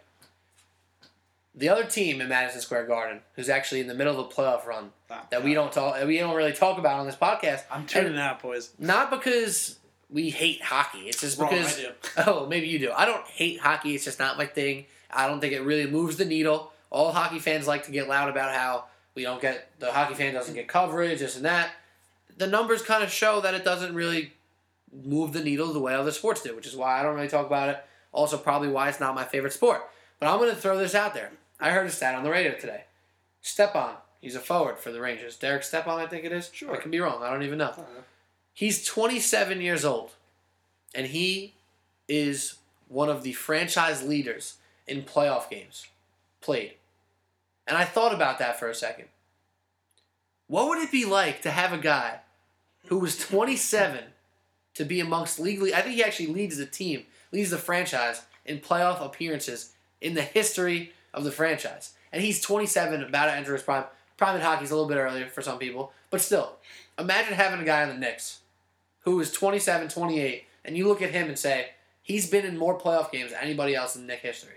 The other team in Madison Square Garden, who's actually in the middle of a playoff run Ah, that we don't talk, we don't really talk about on this podcast, I'm tuning out, boys. not because we hate hockey. It's just Wrong, because I do. <laughs> oh maybe you do. I don't hate hockey. It's just not my thing. I don't think it really moves the needle. All hockey fans like to get loud about how we don't get the hockey fan doesn't get coverage, this and that. The numbers kind of show that it doesn't really move the needle the way other sports do, which is why I don't really talk about it. Also, probably why it's not my favorite sport. But I'm going to throw this out there. I heard a stat on the radio today. Stepan, he's a forward for the Rangers. Derek Stepan, I think it is. Sure. I can be wrong. I don't even know. Uh-huh. He's 27 years old, and he is one of the franchise leaders in playoff games played. And I thought about that for a second. What would it be like to have a guy who was 27 to be amongst legally? I think he actually leads the team, leads the franchise in playoff appearances in the history of the franchise. And he's 27, about to enter his prime. Prime in hockey's a little bit earlier for some people, but still, imagine having a guy on the Knicks who is 27, 28, and you look at him and say, he's been in more playoff games than anybody else in Knick history.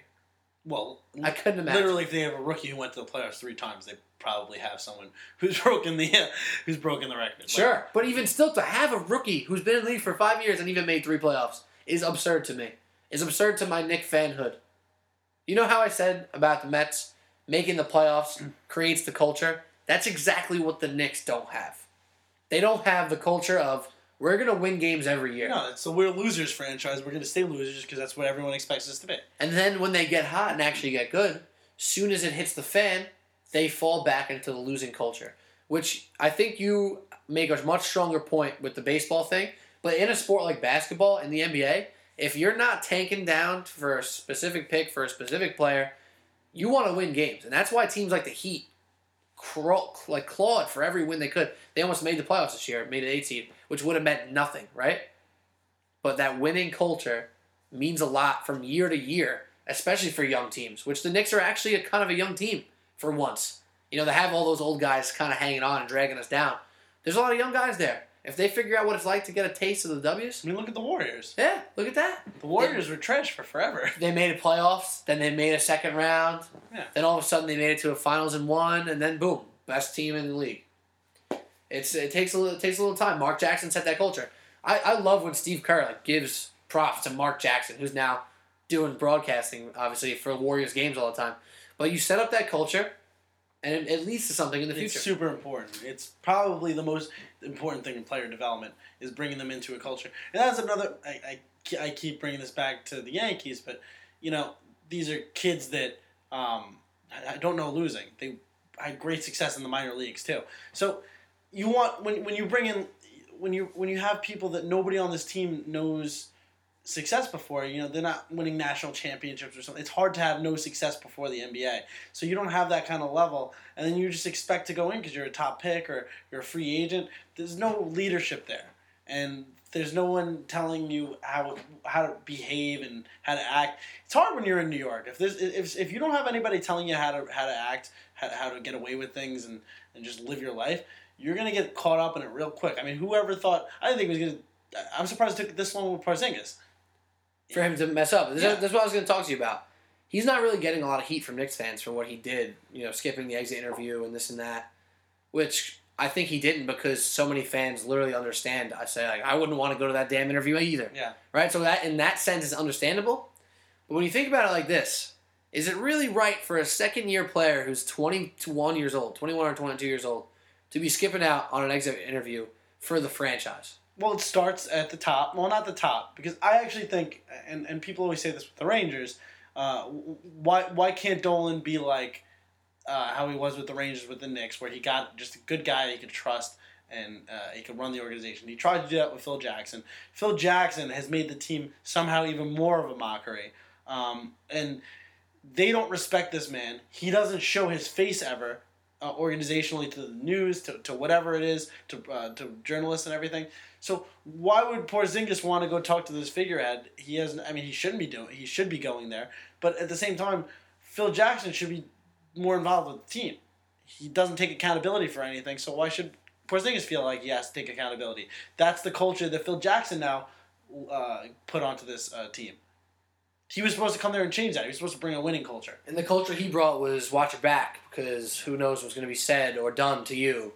Well, I couldn't imagine. literally, if they have a rookie who went to the playoffs three times, they probably have someone <laughs> who's broken the <laughs> who's broken the record. Like, Sure, but even still, to have a rookie who's been in the league for five years and even made three playoffs is absurd to me. Is absurd to my Knick fanhood. You know how I said about the Mets making the playoffs creates the culture? That's exactly what the Knicks don't have. They don't have the culture of we're gonna win games every year. No, so we're a losers franchise. We're going to stay losers because that's what everyone expects us to be. And then when they get hot and actually get good, soon as it hits the fan, they fall back into the losing culture. Which I think you make a much stronger point with the baseball thing. But in a sport like basketball in the NBA, if you're not tanking down for a specific pick for a specific player, you want to win games, and that's why teams like the Heat crawl, like clawed for every win they could. They almost made the playoffs this year, made an eight seed, which would have meant nothing, right? But that winning culture means a lot from year to year, especially for young teams. Which the Knicks are actually a kind of a young team for once. You know, they have all those old guys kind of hanging on and dragging us down. There's a lot of young guys there. If they figure out what it's like to get a taste of the W's, I mean, look at the Warriors. yeah, look at that. The Warriors were trash for forever. <laughs> They made a playoffs, then they made a second round, Yeah. then all of a sudden they made it to a finals and won, and then boom, best team in the league. It's it takes a little it takes a little time. Mark Jackson set that culture. I, I love when Steve Kerr like gives props to Mark Jackson, who's now doing broadcasting, obviously for Warriors games all the time. But you set up that culture, and it, it leads to something in the future. It's super important. It's probably the most important thing in player development is bringing them into a culture. And that's another. I, I, I keep bringing this back to the Yankees, but you know these are kids that um, I don't know losing. They had great success in the minor leagues too. So you want when when you bring in when you when you have people that nobody on this team knows success before you know they're not winning national championships or something. It's hard to have no success before the nba so you don't have that kind of level. And then you just expect to go in because you're a top pick or you're a free agent. There's no leadership there. And there's no one telling you how how to behave and how to act. It's hard when you're in new york. If there's if, if you don't have anybody telling you how to how to act how, how to get away with things and and just live your life you're gonna get caught up in it real quick. I mean whoever thought i didn't think it was gonna i'm surprised it took this long with Porzingis. For him to mess up. This- Yeah. That's what I was going to talk to you about. He's not really getting a lot of heat from Knicks fans for what he did, you know, skipping the exit interview and this and that, which I think he didn't because so many fans literally understand. I say like I wouldn't want to go to that damn interview either, Yeah. right? So that in that sense is understandable. But when you think about it like this, is it really right for a second year player who's 21 years old, 21 or 22 years old, to be skipping out on an exit interview for the franchise? Well, it starts at the top. Well, not the top, because I actually think, and, and people always say this with the Rangers. Uh, why why can't Dolan be like uh, how he was with the Rangers with the Knicks, where he got just a good guy he could trust and uh, he could run the organization. He tried to do that with Phil Jackson. Phil Jackson has made the team somehow even more of a mockery, um, and they don't respect this man. He doesn't show his face ever. Uh, organizationally to the news to, to whatever it is to uh, to journalists and everything so why would Porzingis want to go talk to this figurehead? He has. I mean, he shouldn't be doing. He should be going there. But at the same time, Phil Jackson should be more involved with the team. He doesn't take accountability for anything. So why should Porzingis feel like he has to take accountability? That's the culture that Phil Jackson now uh, put onto this uh, team. He was supposed to come there and change that. He was supposed to bring a winning culture. And the culture he brought was watch your back because who knows what's going to be said or done to you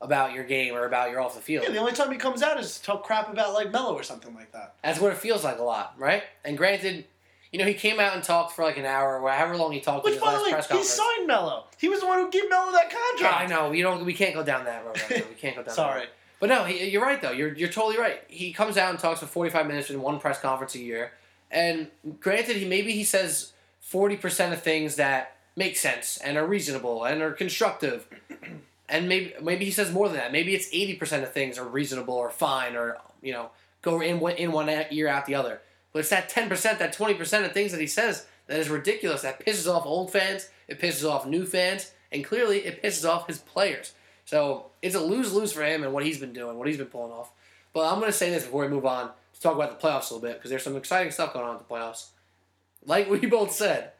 about your game or about your off the field. Yeah, the only time he comes out is to talk crap about like Melo or something like that. That's what it feels like a lot, right? And granted, you know, he came out and talked for like an hour or however long he talked Which, his by the last way, he signed Melo. He was the one who gave Melo that Yeah, contract. I know. You don't. We can't go down that road. Right. <laughs> We can't go down. that Sorry. But no, he, you're right though. You're you're totally right. He comes out and talks for 45 minutes in one press conference a year. And granted, he maybe he says 40% of things that make sense and are reasonable and are constructive. And maybe maybe he says more than that. Maybe it's 80% of things are reasonable or fine or you know go in one in one ear out the other. But it's that 10%, that 20% of things that he says that is ridiculous. That pisses off old fans. It pisses off new fans, and clearly it pisses off his players. So it's a lose lose for him and what he's been doing, what he's been pulling off. But I'm going to say this before we move on to talk about the playoffs a little bit because there's some exciting stuff going on with the playoffs. Like we <laughs> both said,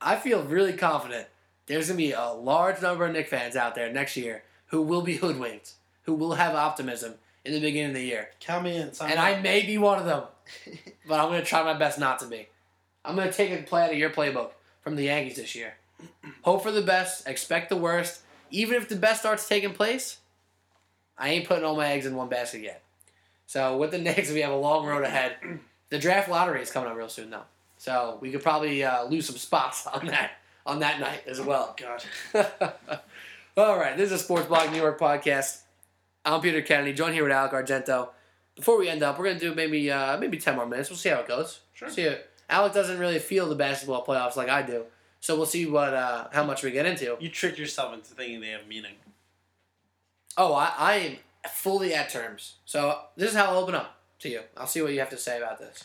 I feel really confident there's going to be a large number of Knick fans out there next year who will be <laughs> hoodwinked, who will have optimism in the beginning of the year. Count me in. Sign And I may be one of them, <laughs> but I'm going to try my best not to be. I'm going to take a play out of your playbook from the Yankees this year. <clears throat> Hope for the best, expect the worst. Even if the best starts taking place, I ain't putting all my eggs in one basket yet. So with the <laughs> Knicks, we have a long road ahead. <clears throat> The draft lottery is coming up real soon, though. So we could probably uh, lose some spots on that on that night as well. God. <laughs> All right, this is a Sports Blog New York podcast. I'm Peter Kennedy, joined here with Alec Argento. Before we end up, we're gonna do maybe uh, maybe ten more minutes. We'll see how it goes. Sure. See it. Alec doesn't really feel the basketball playoffs like I do, so we'll see what uh, how much we get into. You trick yourself into thinking they have meaning. Oh, I, I am fully at terms. So this is how I'll open up to you. I'll see what you have to say about this.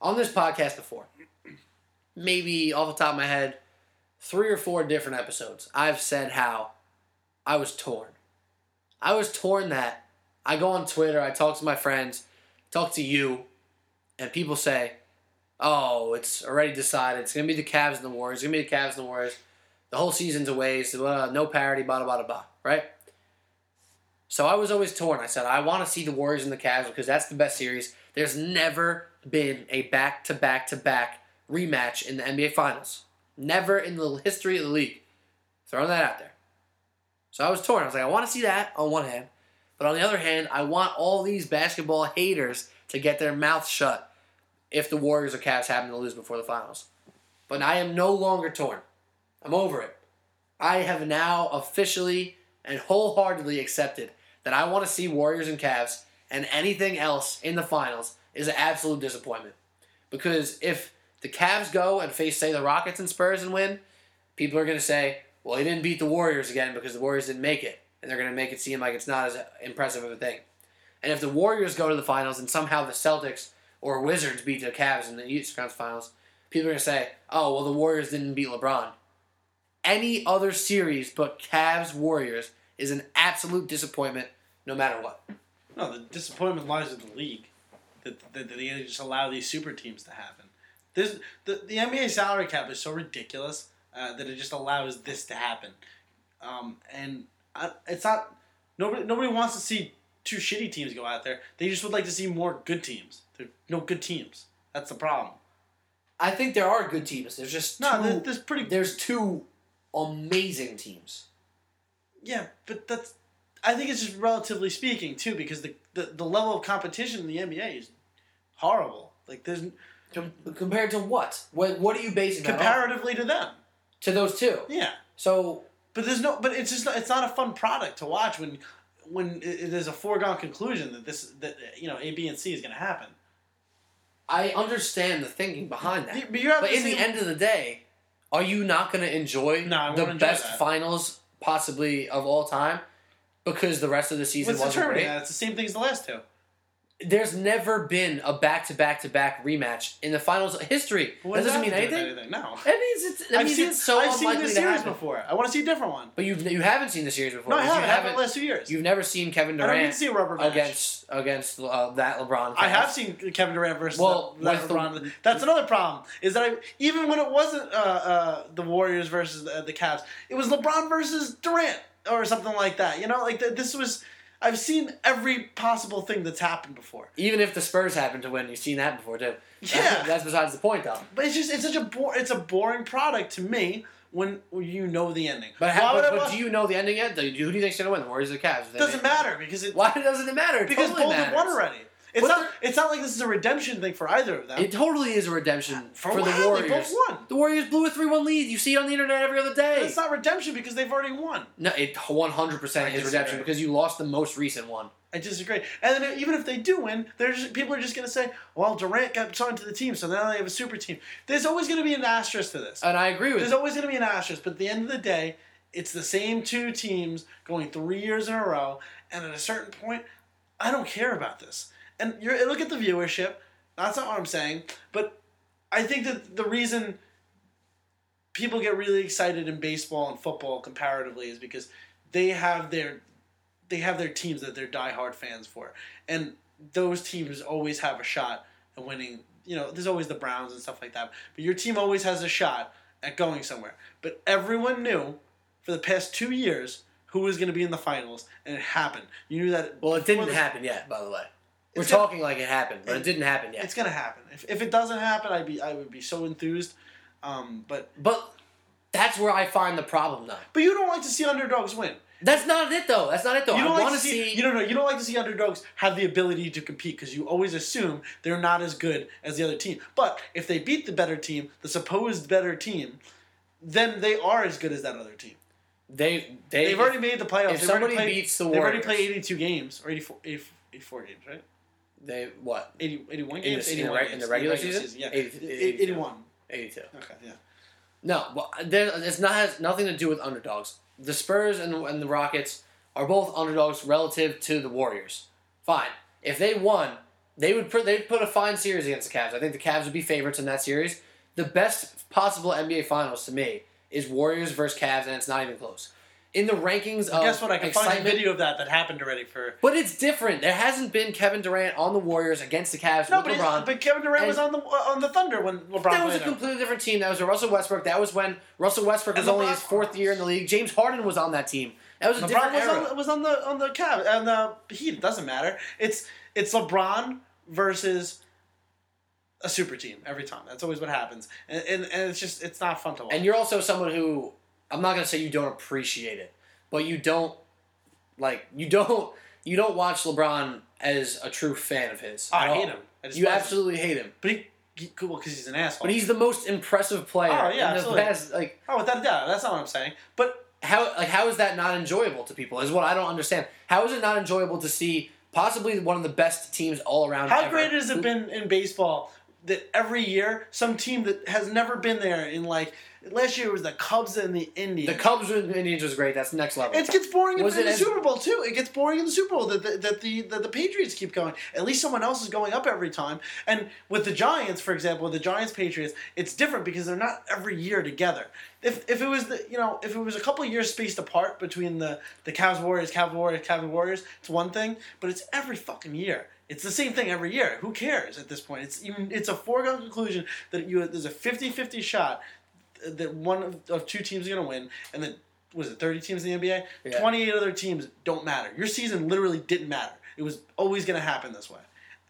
On this podcast before, <clears throat> maybe off the top of my head, three or four different episodes, I've said how I was torn. I was torn that I go on Twitter, I talk to my friends, talk to you, and people say, oh, it's already decided. It's going to be the Cavs and the Warriors. It's going to be the Cavs and the Warriors. The whole season's a waste. No parity, blah, blah, blah, blah, right? So I was always torn. I said, I want to see the Warriors and the Cavs because that's the best series. There's never been a back to back to back rematch in the NBA Finals. Never in the history of the league. Throwing that out there. So I was torn. I was like, I want to see that on one hand. But on the other hand, I want all these basketball haters to get their mouths shut if the Warriors or Cavs happen to lose before the finals. But I am no longer torn. I'm over it. I have now officially and wholeheartedly accepted that I want to see Warriors and Cavs, and anything else in the finals is an absolute disappointment. Because if the Cavs go and face, say, the Rockets and Spurs and win, people are going to say, well, he didn't beat the Warriors again because the Warriors didn't make it. And they're going to make it seem like it's not as impressive of a thing. And if the Warriors go to the finals and somehow the Celtics or Wizards beat the Cavs in the Eastern Conference Finals, people are going to say, oh, well, the Warriors didn't beat LeBron. Any other series but Cavs Warriors is an absolute disappointment no matter what. No, the disappointment lies with the league. That, that, that they just allow these super teams to happen. This, the, the NBA salary cap is so ridiculous uh, that it just allows this to happen. Um, and I, it's not nobody nobody wants to see two shitty teams go out there. They just would like to see more good teams. There are no good teams. That's the problem. I think there are good teams. There's just No, two, there's pretty. there's two amazing teams. Yeah, but that's. I think it's just relatively speaking too, because the, the, the level of competition in the NBA is horrible. Like there's Com- compared to what? What what are you basing that on? comparatively to them. To those two. Yeah, So but there's no. But it's just not, it's not a fun product to watch when when is a foregone conclusion that this that you know A B and C is going to happen. I understand the thinking behind that. But you have But in the same- end of the day, are you not going to enjoy No, I won't the enjoy best that. finals possibly of all time because the rest of the season What's wasn't determining great? that? It's the same thing as the last two. There's never been a back to back to back rematch in the finals history. What that does doesn't mean have to do anything. with No. That means it's, that I've means seen, it's so I've seen unlikely this to series happen. before. I want to see a different one. But you've you haven't seen the series before. No, I haven't. You I haven't the last two years. You've never seen Kevin Durant. I don't to see a rubber match. against against uh, that LeBron. I have seen Kevin Durant versus Well, the, that with the- LeBron. That's another problem. Is that I, even when it wasn't uh, uh, the Warriors versus the, the Cavs, it was LeBron versus Durant or something like that. You know, like th- this was. I've seen every possible thing that's happened before. Even if the Spurs happen to win, you've seen that before too. That's, <laughs> Yeah. that's besides the point though. But it's just it's such a bore, it's a boring product to me when, you know the ending. But, how, but, but do you know the ending yet? Do you- Who do you think's gonna win? The Warriors or the Cavs? It doesn't matter because it Why doesn't it matter? It because totally both have matters. won already. It's But not it's not like this is a redemption thing for either of them. It totally is a redemption For for, a the while, Warriors. they both won. The Warriors blew a three-one lead. You see it on the internet every other day. it's not redemption because they've already won. no, it one hundred percent is redemption because you lost the most recent one. I disagree. And then even if they do win, there's people are just going to say, "Well, Durant got signed to the team, so now they have a super team." There's always going to be an asterisk to this. And I agree with There's you. always going to be an asterisk, but at the end of the day, it's the same two teams going three years in a row, and at a certain point, I don't care about this. And you're look at the viewership. That's not what I'm saying, but I think that the reason people get really excited in baseball and football comparatively is because they have their they have their teams that they're diehard fans for, and those teams always have a shot at winning. You know, there's always the Browns and stuff like that, but your team always has a shot at going somewhere. But everyone knew for the past two years who was going to be in the finals, and it happened. You knew that. Well, it didn't the- happen yet, by the way. We're gonna- talking like it happened, but it didn't happen yet. It's gonna happen. If, if it doesn't happen, I'd be I would be so enthused. Um, but But that's where I find the problem though. but you don't like to see underdogs win. That's not it though. That's not it though. You I don't like want to see, you don't know you don't like to see underdogs have the ability to compete because you always assume they're not as good as the other team. But if they beat the better team, the supposed better team, then they are as good as that other team. they they They've already made the playoffs. if They've already somebody played, beats the they've already played 82 games or 84, 84 games, right? They what 80, 81 In games. in the 81 reg- in games the regular season? yeah, 80 80, 81. eighty two. Okay, yeah. No, well, there, it's not has nothing to do with underdogs. The Spurs and the, and the Rockets are both underdogs relative to the Warriors. Fine, if they won, they would put they'd put a fine series against the Cavs. I think the Cavs would be favorites in that series. The best possible NBA Finals to me is Warriors versus Cavs, and it's not even close. In the rankings of Guess what? I can find a excitement, video of that that happened already for. but it's different. There hasn't been Kevin Durant on the Warriors against the Cavs No, with but, LeBron. but Kevin Durant And- was on the uh, on the Thunder when LeBron That was a him. completely different team. That was a Russell Westbrook. That was when Russell Westbrook was And only his fourth year in the league. James Harden was on that team. That was a LeBron different was era. on, was on the on the Cavs and the Heat. Doesn't matter. It's it's LeBron versus a super team every time. That's always what happens, and and, and it's just it's not fun to watch. and you're also someone who I'm not gonna say you don't appreciate it, but you don't like you don't you don't watch LeBron as a true fan of his. I hate all. him. I You despise him. absolutely hate him. But he, he cool because he's an asshole. But he's the most impressive player Oh, yeah, in the absolutely. past. Like oh, without a doubt, that's not what I'm saying. But how like how is that not enjoyable to people? Is what I don't understand. How is it not enjoyable to see possibly one of the best teams all around? how ever, great has it been in baseball that every year some team that has never been there in like last year it was the Cubs and the Indians. The Cubs with Indians was great. That's next level. It gets boring in, Was in it the as- Super Bowl too. It gets boring in the Super Bowl that the, that the that the Patriots keep going. At least someone else is going up every time. And with the Giants, for example, the Giants Patriots, it's different because they're not every year together. If, if it was the you know if it was a couple of years spaced apart between the the Cavs Warriors Cavs Warriors Cavs Warriors, it's one thing. But it's every fucking year. It's the same thing every year. Who cares at this point? It's even it's a foregone conclusion that you there's a 50-50 shot that one of, of two teams is going to win, and then was it thirty teams in the NBA? Yeah. Twenty eight other teams don't matter. Your season literally didn't matter. It was always going to happen this way,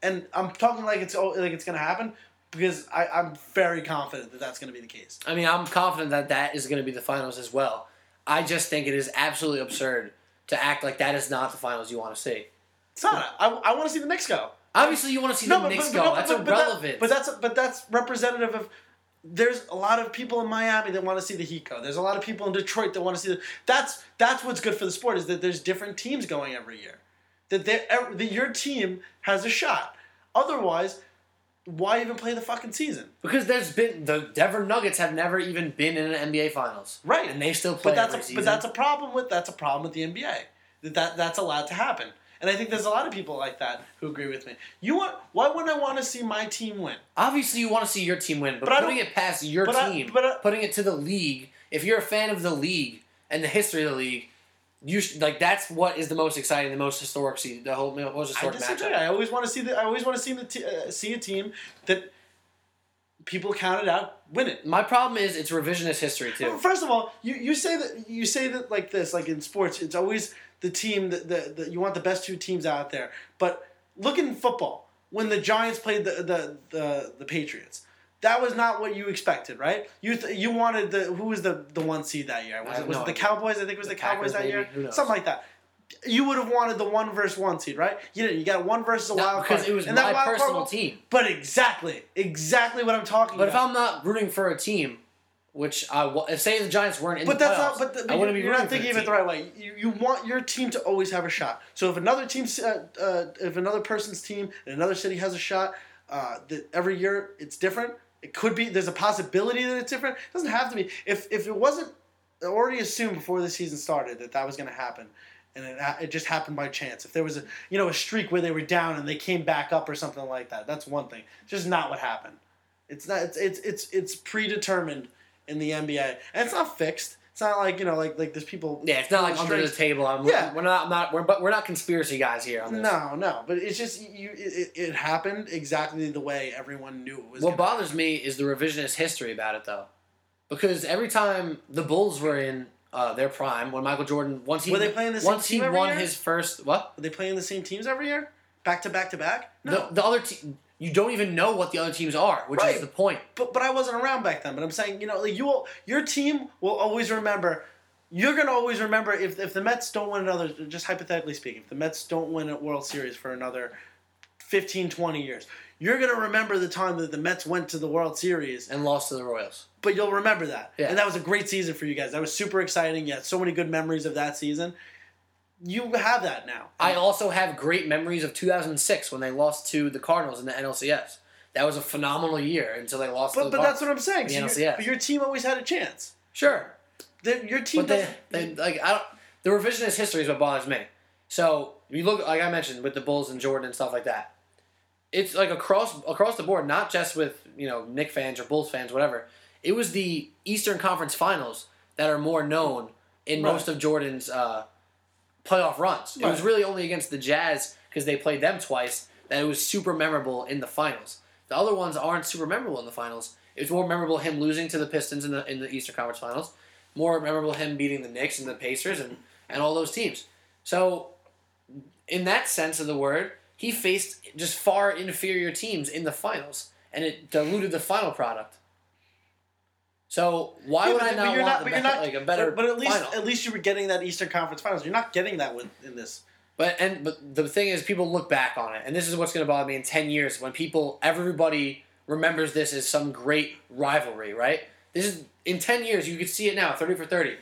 and I'm talking like it's like it's going to happen because I, I'm very confident that that's going to be the case. I mean, I'm confident that that is going to be the finals as well. I just think it is absolutely absurd to act like that is not the finals you want to see. It's not. I, I want to see the Knicks go. Obviously, you want to see the Knicks go. no, that's but- but that- irrelevant. But, that's but that's representative of. There's a lot of people in Miami that want to see the Heat go. There's a lot of people in Detroit that want to see the. That's that's what's good for the sport is that there's different teams going every year, that that your team has a shot. Otherwise, why even play the fucking season? because there's been the Denver Nuggets have never even been in an NBA Finals, Right. And they still play But that's a, season. but that's a problem with that's a problem with the NBA. That, that that's allowed to happen. And I think there's a lot of people like that who agree with me. You want why wouldn't I want to see my team win? Obviously, you want to see your team win, but, But I putting it past your but I- team, but I- putting it to the league. If you're a fan of the league and the history of the league, you should, like that's what is the most exciting, the most historic, se- the whole most I historic disagree. matchup. I always want to see the I always want to see the t- uh, see a team that people counted out win it. My problem is it's revisionist history too. First of all, you, you say that you say that like this, like in sports, it's always the team that the, the you want the best two teams out there. But look in football when the Giants played the the, the, the Patriots. That was not what you expected, right? You th- you wanted the who was the, the one seed that year? Was it was no it the. Cowboys? I think it was the, The Cowboys Packers, that maybe? year. Something like that. You would have wanted the one versus one seed, right? You didn't. You got one versus a wild because card. it was And that my wild card personal was- team. But exactly, exactly what I'm talking But if. I'm not rooting for a team, which I if say the Giants weren't in but the that's playoffs, not. But, the, I wouldn't you're, be you're not thinking of it the right way. You, you want your team to always have a shot. So if another team's, uh, uh, if another person's team in another city has a shot, uh, that every year it's different. It could be. There's a possibility that it's different. It doesn't have to be. If if it wasn't already assumed before the season started that that was going to happen. And it, it just happened by chance. If there was a you know a streak where they were down and they came back up or something like that, that's one thing. It's just not what happened. It's not. It's it's it's, it's predetermined in the NBA, and it's not fixed. It's not like you know, like like there's people. Yeah, it's not like under the table. I'm, Yeah. we're not. I'm not. We're but we're not conspiracy guys here on this. No, no, but it's just you. It, it happened exactly the way everyone knew it was. What bothers me is the revisionist history about it, though, because every time the Bulls were in uh, their prime, when Michael Jordan once he Were they playing the same once he won year? his first what were they playing the same teams every year, back to back to back? the No. the other team. You don't even know what the other teams are, which Right. is the point. but but I wasn't around back then. But I'm saying, you know, like you will, your team will always remember. You're gonna always remember if if the Mets don't win another, just hypothetically speaking, if the Mets don't win a World Series for another 15, 20 years, you're gonna remember the time that the Mets went to the World Series. And lost to the Royals. But you'll remember that, Yeah. and that was a great season for you guys. That was super exciting. You had so many good memories of that season. You have that now. I also have great memories of 2006 when they lost to the Cardinals in the NLCS. That was a phenomenal year until they lost to but the but that's what I'm saying. So your, but your team always had a chance. Sure. The, your team But they, they like I don't. The revisionist history is what bothers me. So you look like I mentioned with the Bulls and Jordan and stuff like that. It's like across across the board, not just with you know Knick fans or Bulls fans, whatever. It was the Eastern Conference Finals that are more known in Right. most of Jordan's uh, playoff runs. It was really only against the Jazz because they played them twice that it was super memorable in the finals. The other ones aren't super memorable in the finals. It's more memorable him losing to the Pistons in the in the Eastern Conference Finals. More memorable him beating the Knicks and the Pacers and, and all those teams. So, in that sense of the word, he faced just far inferior teams in the finals, and it diluted the final product. So why Yeah, would I not want not- the but not- like a better But, but at least final? at least you were getting that Eastern Conference Finals. You're not getting that with in this. But and but the thing is, people look back on it, and this is what's going to bother me in ten years when people, everybody remembers this as some great rivalry, right? This is in ten years. You could see it now, thirty for thirty.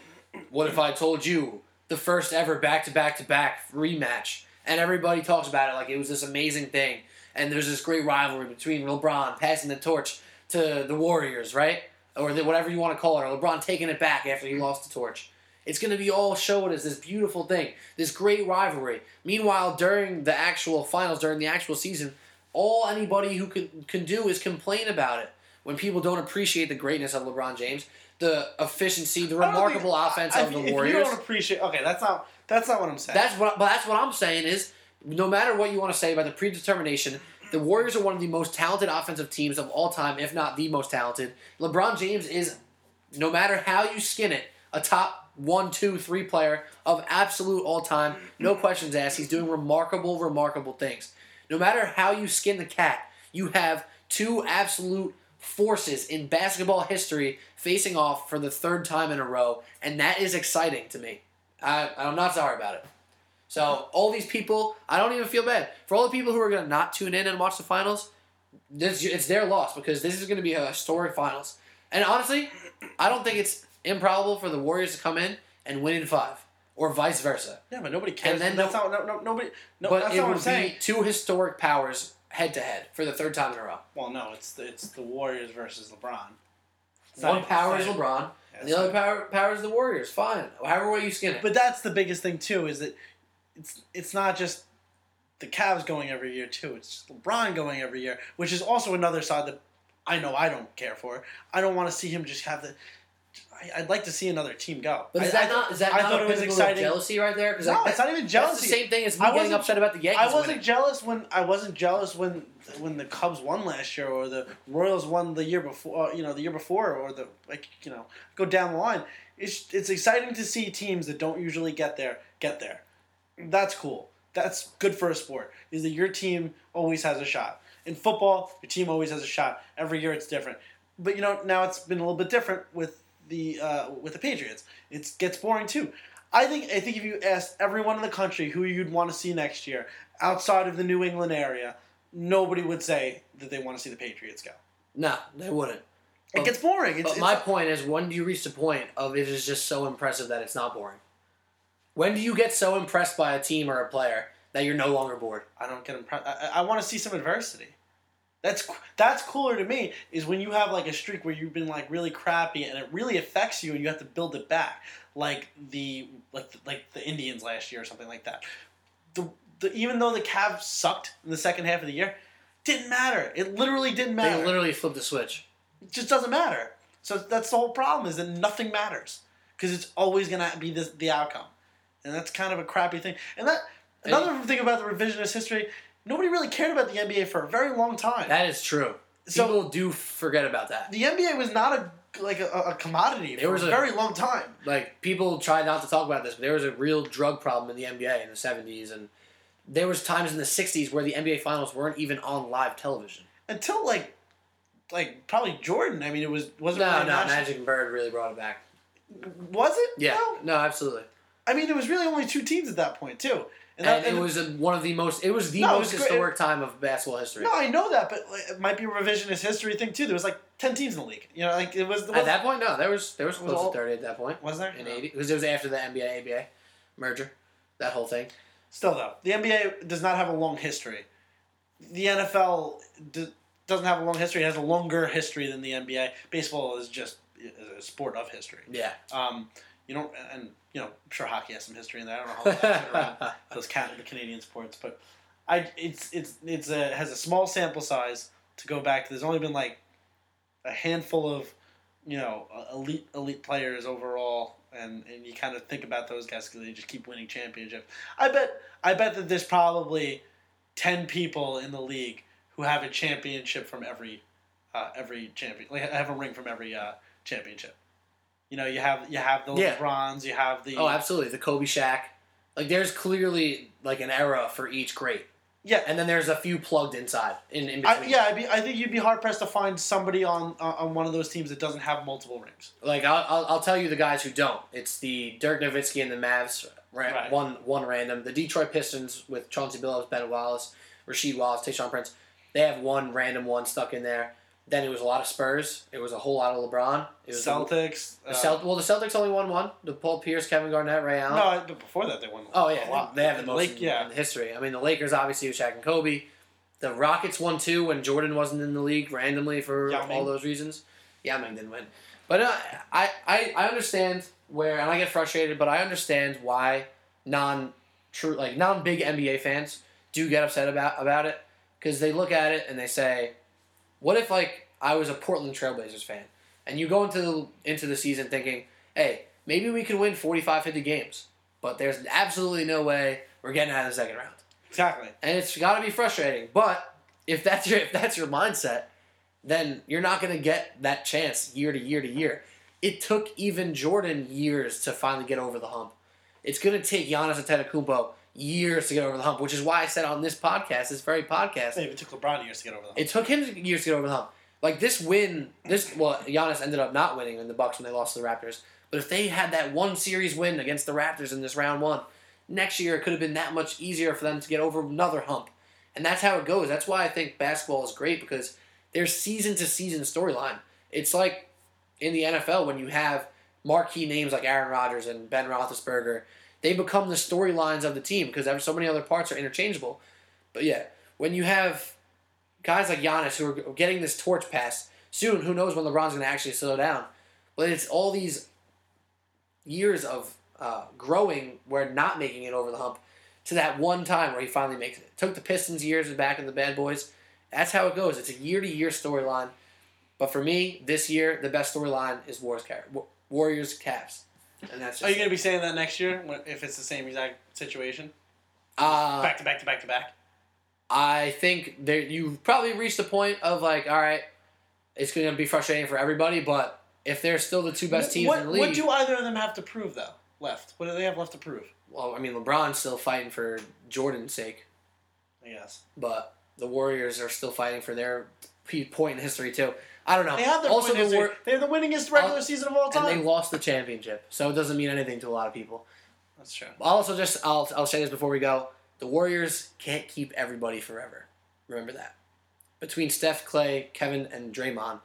What if I told you the first ever back to back to back rematch, and everybody talks about it like it was this amazing thing, and there's this great rivalry between LeBron passing the torch to the Warriors, right? Or the, whatever you want to call it, or LeBron taking it back after he lost the torch. It's going to be all shown as this beautiful thing, this great rivalry. Meanwhile, during the actual finals, during the actual season, all anybody who can, can do is complain about it. When people don't appreciate the greatness of LeBron James, the efficiency, the remarkable think- offense I- of the if Warriors. you don't appreciate, okay, that's not that's not what I'm saying. That's what, but that's what I'm saying is, no matter what you want to say about the predetermination, the Warriors are one of the most talented offensive teams of all time, if not the most talented. LeBron James is, no matter how you skin it, a top one, two, three player of absolute all time. No questions asked. He's doing remarkable, remarkable things. No matter how you skin the cat, you have two absolute forces in basketball history facing off for the third time in a row, and that is exciting to me. I, I'm not sorry about it. So all these people, I don't even feel bad for all the people who are going to not tune in and watch the finals. This it's their loss because this is going to be a historic finals. And honestly, I don't think it's improbable for the Warriors to come in and win in five, or vice versa. yeah, but nobody cares. And then that's no- not no, no nobody. No, but that's it not would I'm saying. be two historic powers head to head for the third time in a row. Well, no, it's the, it's the Warriors versus LeBron. It's One power is LeBron, Yeah, and the other power power is the Warriors. Fine, however way you skin it. But that's the biggest thing too. Is that it's it's not just the Cavs going every year too. It's LeBron going every year, which is also another side that I know I don't care for. I don't want to see him just have the. I, I'd like to see another team go. But is I- that not is that I not thought a it was exciting. of jealousy right there? No, like, it's not even That's jealousy. the same thing as me I getting wasn't- upset about the Yankees I wasn't winning. jealous when I wasn't jealous when when the Cubs won last year or the Royals won the year before. Uh, you know, the year before or the like. You know, go down the line. It's it's exciting to see teams that don't usually get there get there. That's cool. That's good for a sport. Is that your team always has a shot. In football, your team always has a shot. Every year it's different. But you know now it's been a little bit different with the uh, with the Patriots. It gets boring too. I think I think if you asked everyone in the country who you'd want to see next year outside of the New England area, nobody would say that they want to see the Patriots go. No, they wouldn't. It But- gets boring. It's, But it's my point is, when do you reach the point of it is just so impressive that it's not boring? When do you get so impressed by a team or a player that you're no longer bored? I don't get impressed. I, I, want to see some adversity. That's that's cooler to me. Is when you have like a streak where you've been like really crappy and it really affects you and you have to build it back, like the like the, like the Indians last year or something like that. The, the even though the Cavs sucked in the second half of the year, didn't matter. It literally didn't matter. They literally flipped the switch. It just doesn't matter. So that's the whole problem is that nothing matters because it's always gonna be this the outcome, and that's kind of a crappy thing. And that And- another thing about the revisionist history, nobody really cared about the NBA for a very long time. That is true. So- People do forget about that. the NBA was not a like a, a commodity There for was a very long time. Like people try not to talk about this, but there was a real drug problem in the NBA in the '70s, and there was times in the '60s where the NBA finals weren't even on live television. until like like probably Jordan. I mean, it was wasn't No, really no, Magic and Bird really brought it back. Was it? Yeah, No? no, absolutely. I mean, it was really only two teams at that point too. And, that- it was a, one of the most. It was the No, most was historic time of basketball history. No, I know that, but it might be a revisionist history thing too. There was like ten teams in the league. You know, like it was. It At that point, no, there was there was It was close all- to thirty at that point was there? in No. eighty because it was after the NBA ABA merger, that whole thing. Still though, the NBA does not have a long history. The NFL d- doesn't have a long history. It has a longer history than the NBA. Baseball is just a sport of history. Yeah, Um, you know, and you know, I'm sure hockey has some history in there. I don't know how long that's been around. <laughs> those the Canadian sports, but I it's it's it's a has a small sample size to go back. To. There's only been like a handful of you know elite elite players overall, and and you kind of think about those guys because they just keep winning championships. I bet I bet that there's probably ten people in the league who have a championship from every uh, every champion like have a ring from every uh, championship. You know, you have you have the Yeah. LeBrons, you have the oh, absolutely. The Kobe Shaq, like there's clearly like an era for each great, yeah. and then there's a few plugged inside in, in I, yeah, I'd be, I think you'd be hard pressed to find somebody on uh, on one of those teams that doesn't have multiple rings. Like I'll, I'll, I'll tell you the guys who don't. It's the Dirk Nowitzki and the Mavs. Ra- Right. One one random. The Detroit Pistons with Chauncey Billups, Ben Wallace, Rasheed Wallace, Tayshaun Prince. They have one random one stuck in there. Then it was a lot of Spurs. It was a whole lot of LeBron. It was Celtics. The, uh, Celt- well, the Celtics only won one. The Paul Pierce, Kevin Garnett, Ray Allen. no, but before that they won. Oh yeah, lot. they have the And most Lake, in, yeah. in history. I mean, the Lakers obviously with Shaq and Kobe. The Rockets won two when Jordan wasn't in the league randomly for Yao Ming. all those reasons. Yao Ming didn't win, but uh, I, I I understand where and I get frustrated, but I understand why non true like non big NBA fans do get upset about about it because they look at it and they say, what if like I was a Portland Trailblazers fan and you go into the, into the season thinking, hey, maybe we could win 45, 50 games, but there's absolutely no way we're getting out of the second round. Exactly. And it's got to be frustrating. But if that's your <laughs> if that's your mindset, then you're not going to get that chance year to year to year. It took even Jordan years to finally get over the hump. It's going to take Giannis Antetokounmpo years to get over the hump, which is why I said on this podcast, this very podcast, It even took LeBron years to get over that. it took him years to get over the hump. Like this win, this well, Giannis ended up not winning in the Bucks when they lost to the Raptors. But if they had that one series win against the Raptors in this round one, next year it could have been that much easier for them to get over another hump. And that's how it goes. That's why I think basketball is great because there's season to season storyline. It's like in the NFL when you have marquee names like Aaron Rodgers and Ben Roethlisberger, they become the storylines of the team because so many other parts are interchangeable. But yeah, when you have guys like Giannis who are getting this torch pass soon, who knows when LeBron's going to actually slow down? But it's all these years of uh, growing where not making it over the hump to that one time where he finally makes it. took the Pistons years back in the Bad Boys. That's how it goes. It's a year to year storyline. But for me, this year, the best storyline is Warriors Cavs. And that's just Are you going to be saying that next year when- if it's the same exact situation? uh, back to back to back to back. I think there you've probably reached the point of like, all right, it's going to be frustrating for everybody, but if they're still the two best teams what, in the league, what do either of them have to prove though? Left. What do they have left to prove? well, I mean, LeBron's still fighting for Jordan's sake, I guess. but the Warriors are still fighting for their p- point in history too. I don't know. They have their also the They're the winningest regular I'll- season of all and time. they lost the championship, so it doesn't mean anything to a lot of people. That's true. I'll also just I'll I'll say this before we go: the Warriors can't keep everybody forever. Remember that. Between Steph, Clay, Kevin, and Draymond,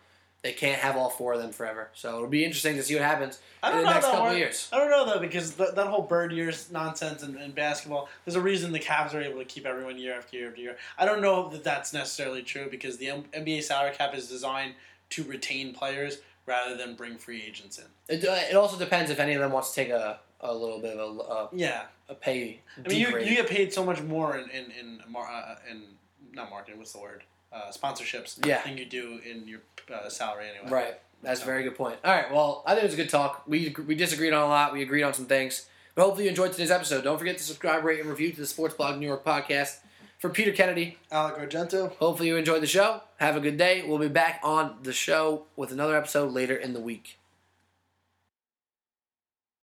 they can't have all four of them forever. So it'll be interesting to see what happens in the next couple years. I don't know though because th- that whole bird years nonsense in, in basketball. There's a reason the Cavs are able to keep everyone year after year after year. I don't know that that's necessarily true because the M- NBA salary cap is designed to retain players rather than bring free agents in. It, uh, it also depends if any of them wants to take a, a little bit of a, a, Yeah, a pay. I mean you, you get paid so much more in in in, mar- uh, in not marketing. What's the word? Uh, sponsorships. Yeah. Than you do in your uh, salary anyway. Right. That's a very good point. All right. Well, I think it was a good talk. We we disagreed on a lot. We agreed on some things. But hopefully you enjoyed today's episode. Don't forget to subscribe, rate, and review to the Sports Blog New York podcast. For Peter Kennedy, Alec Argento. hopefully you enjoyed the show. Have a good day. We'll be back on the show with another episode later in the week.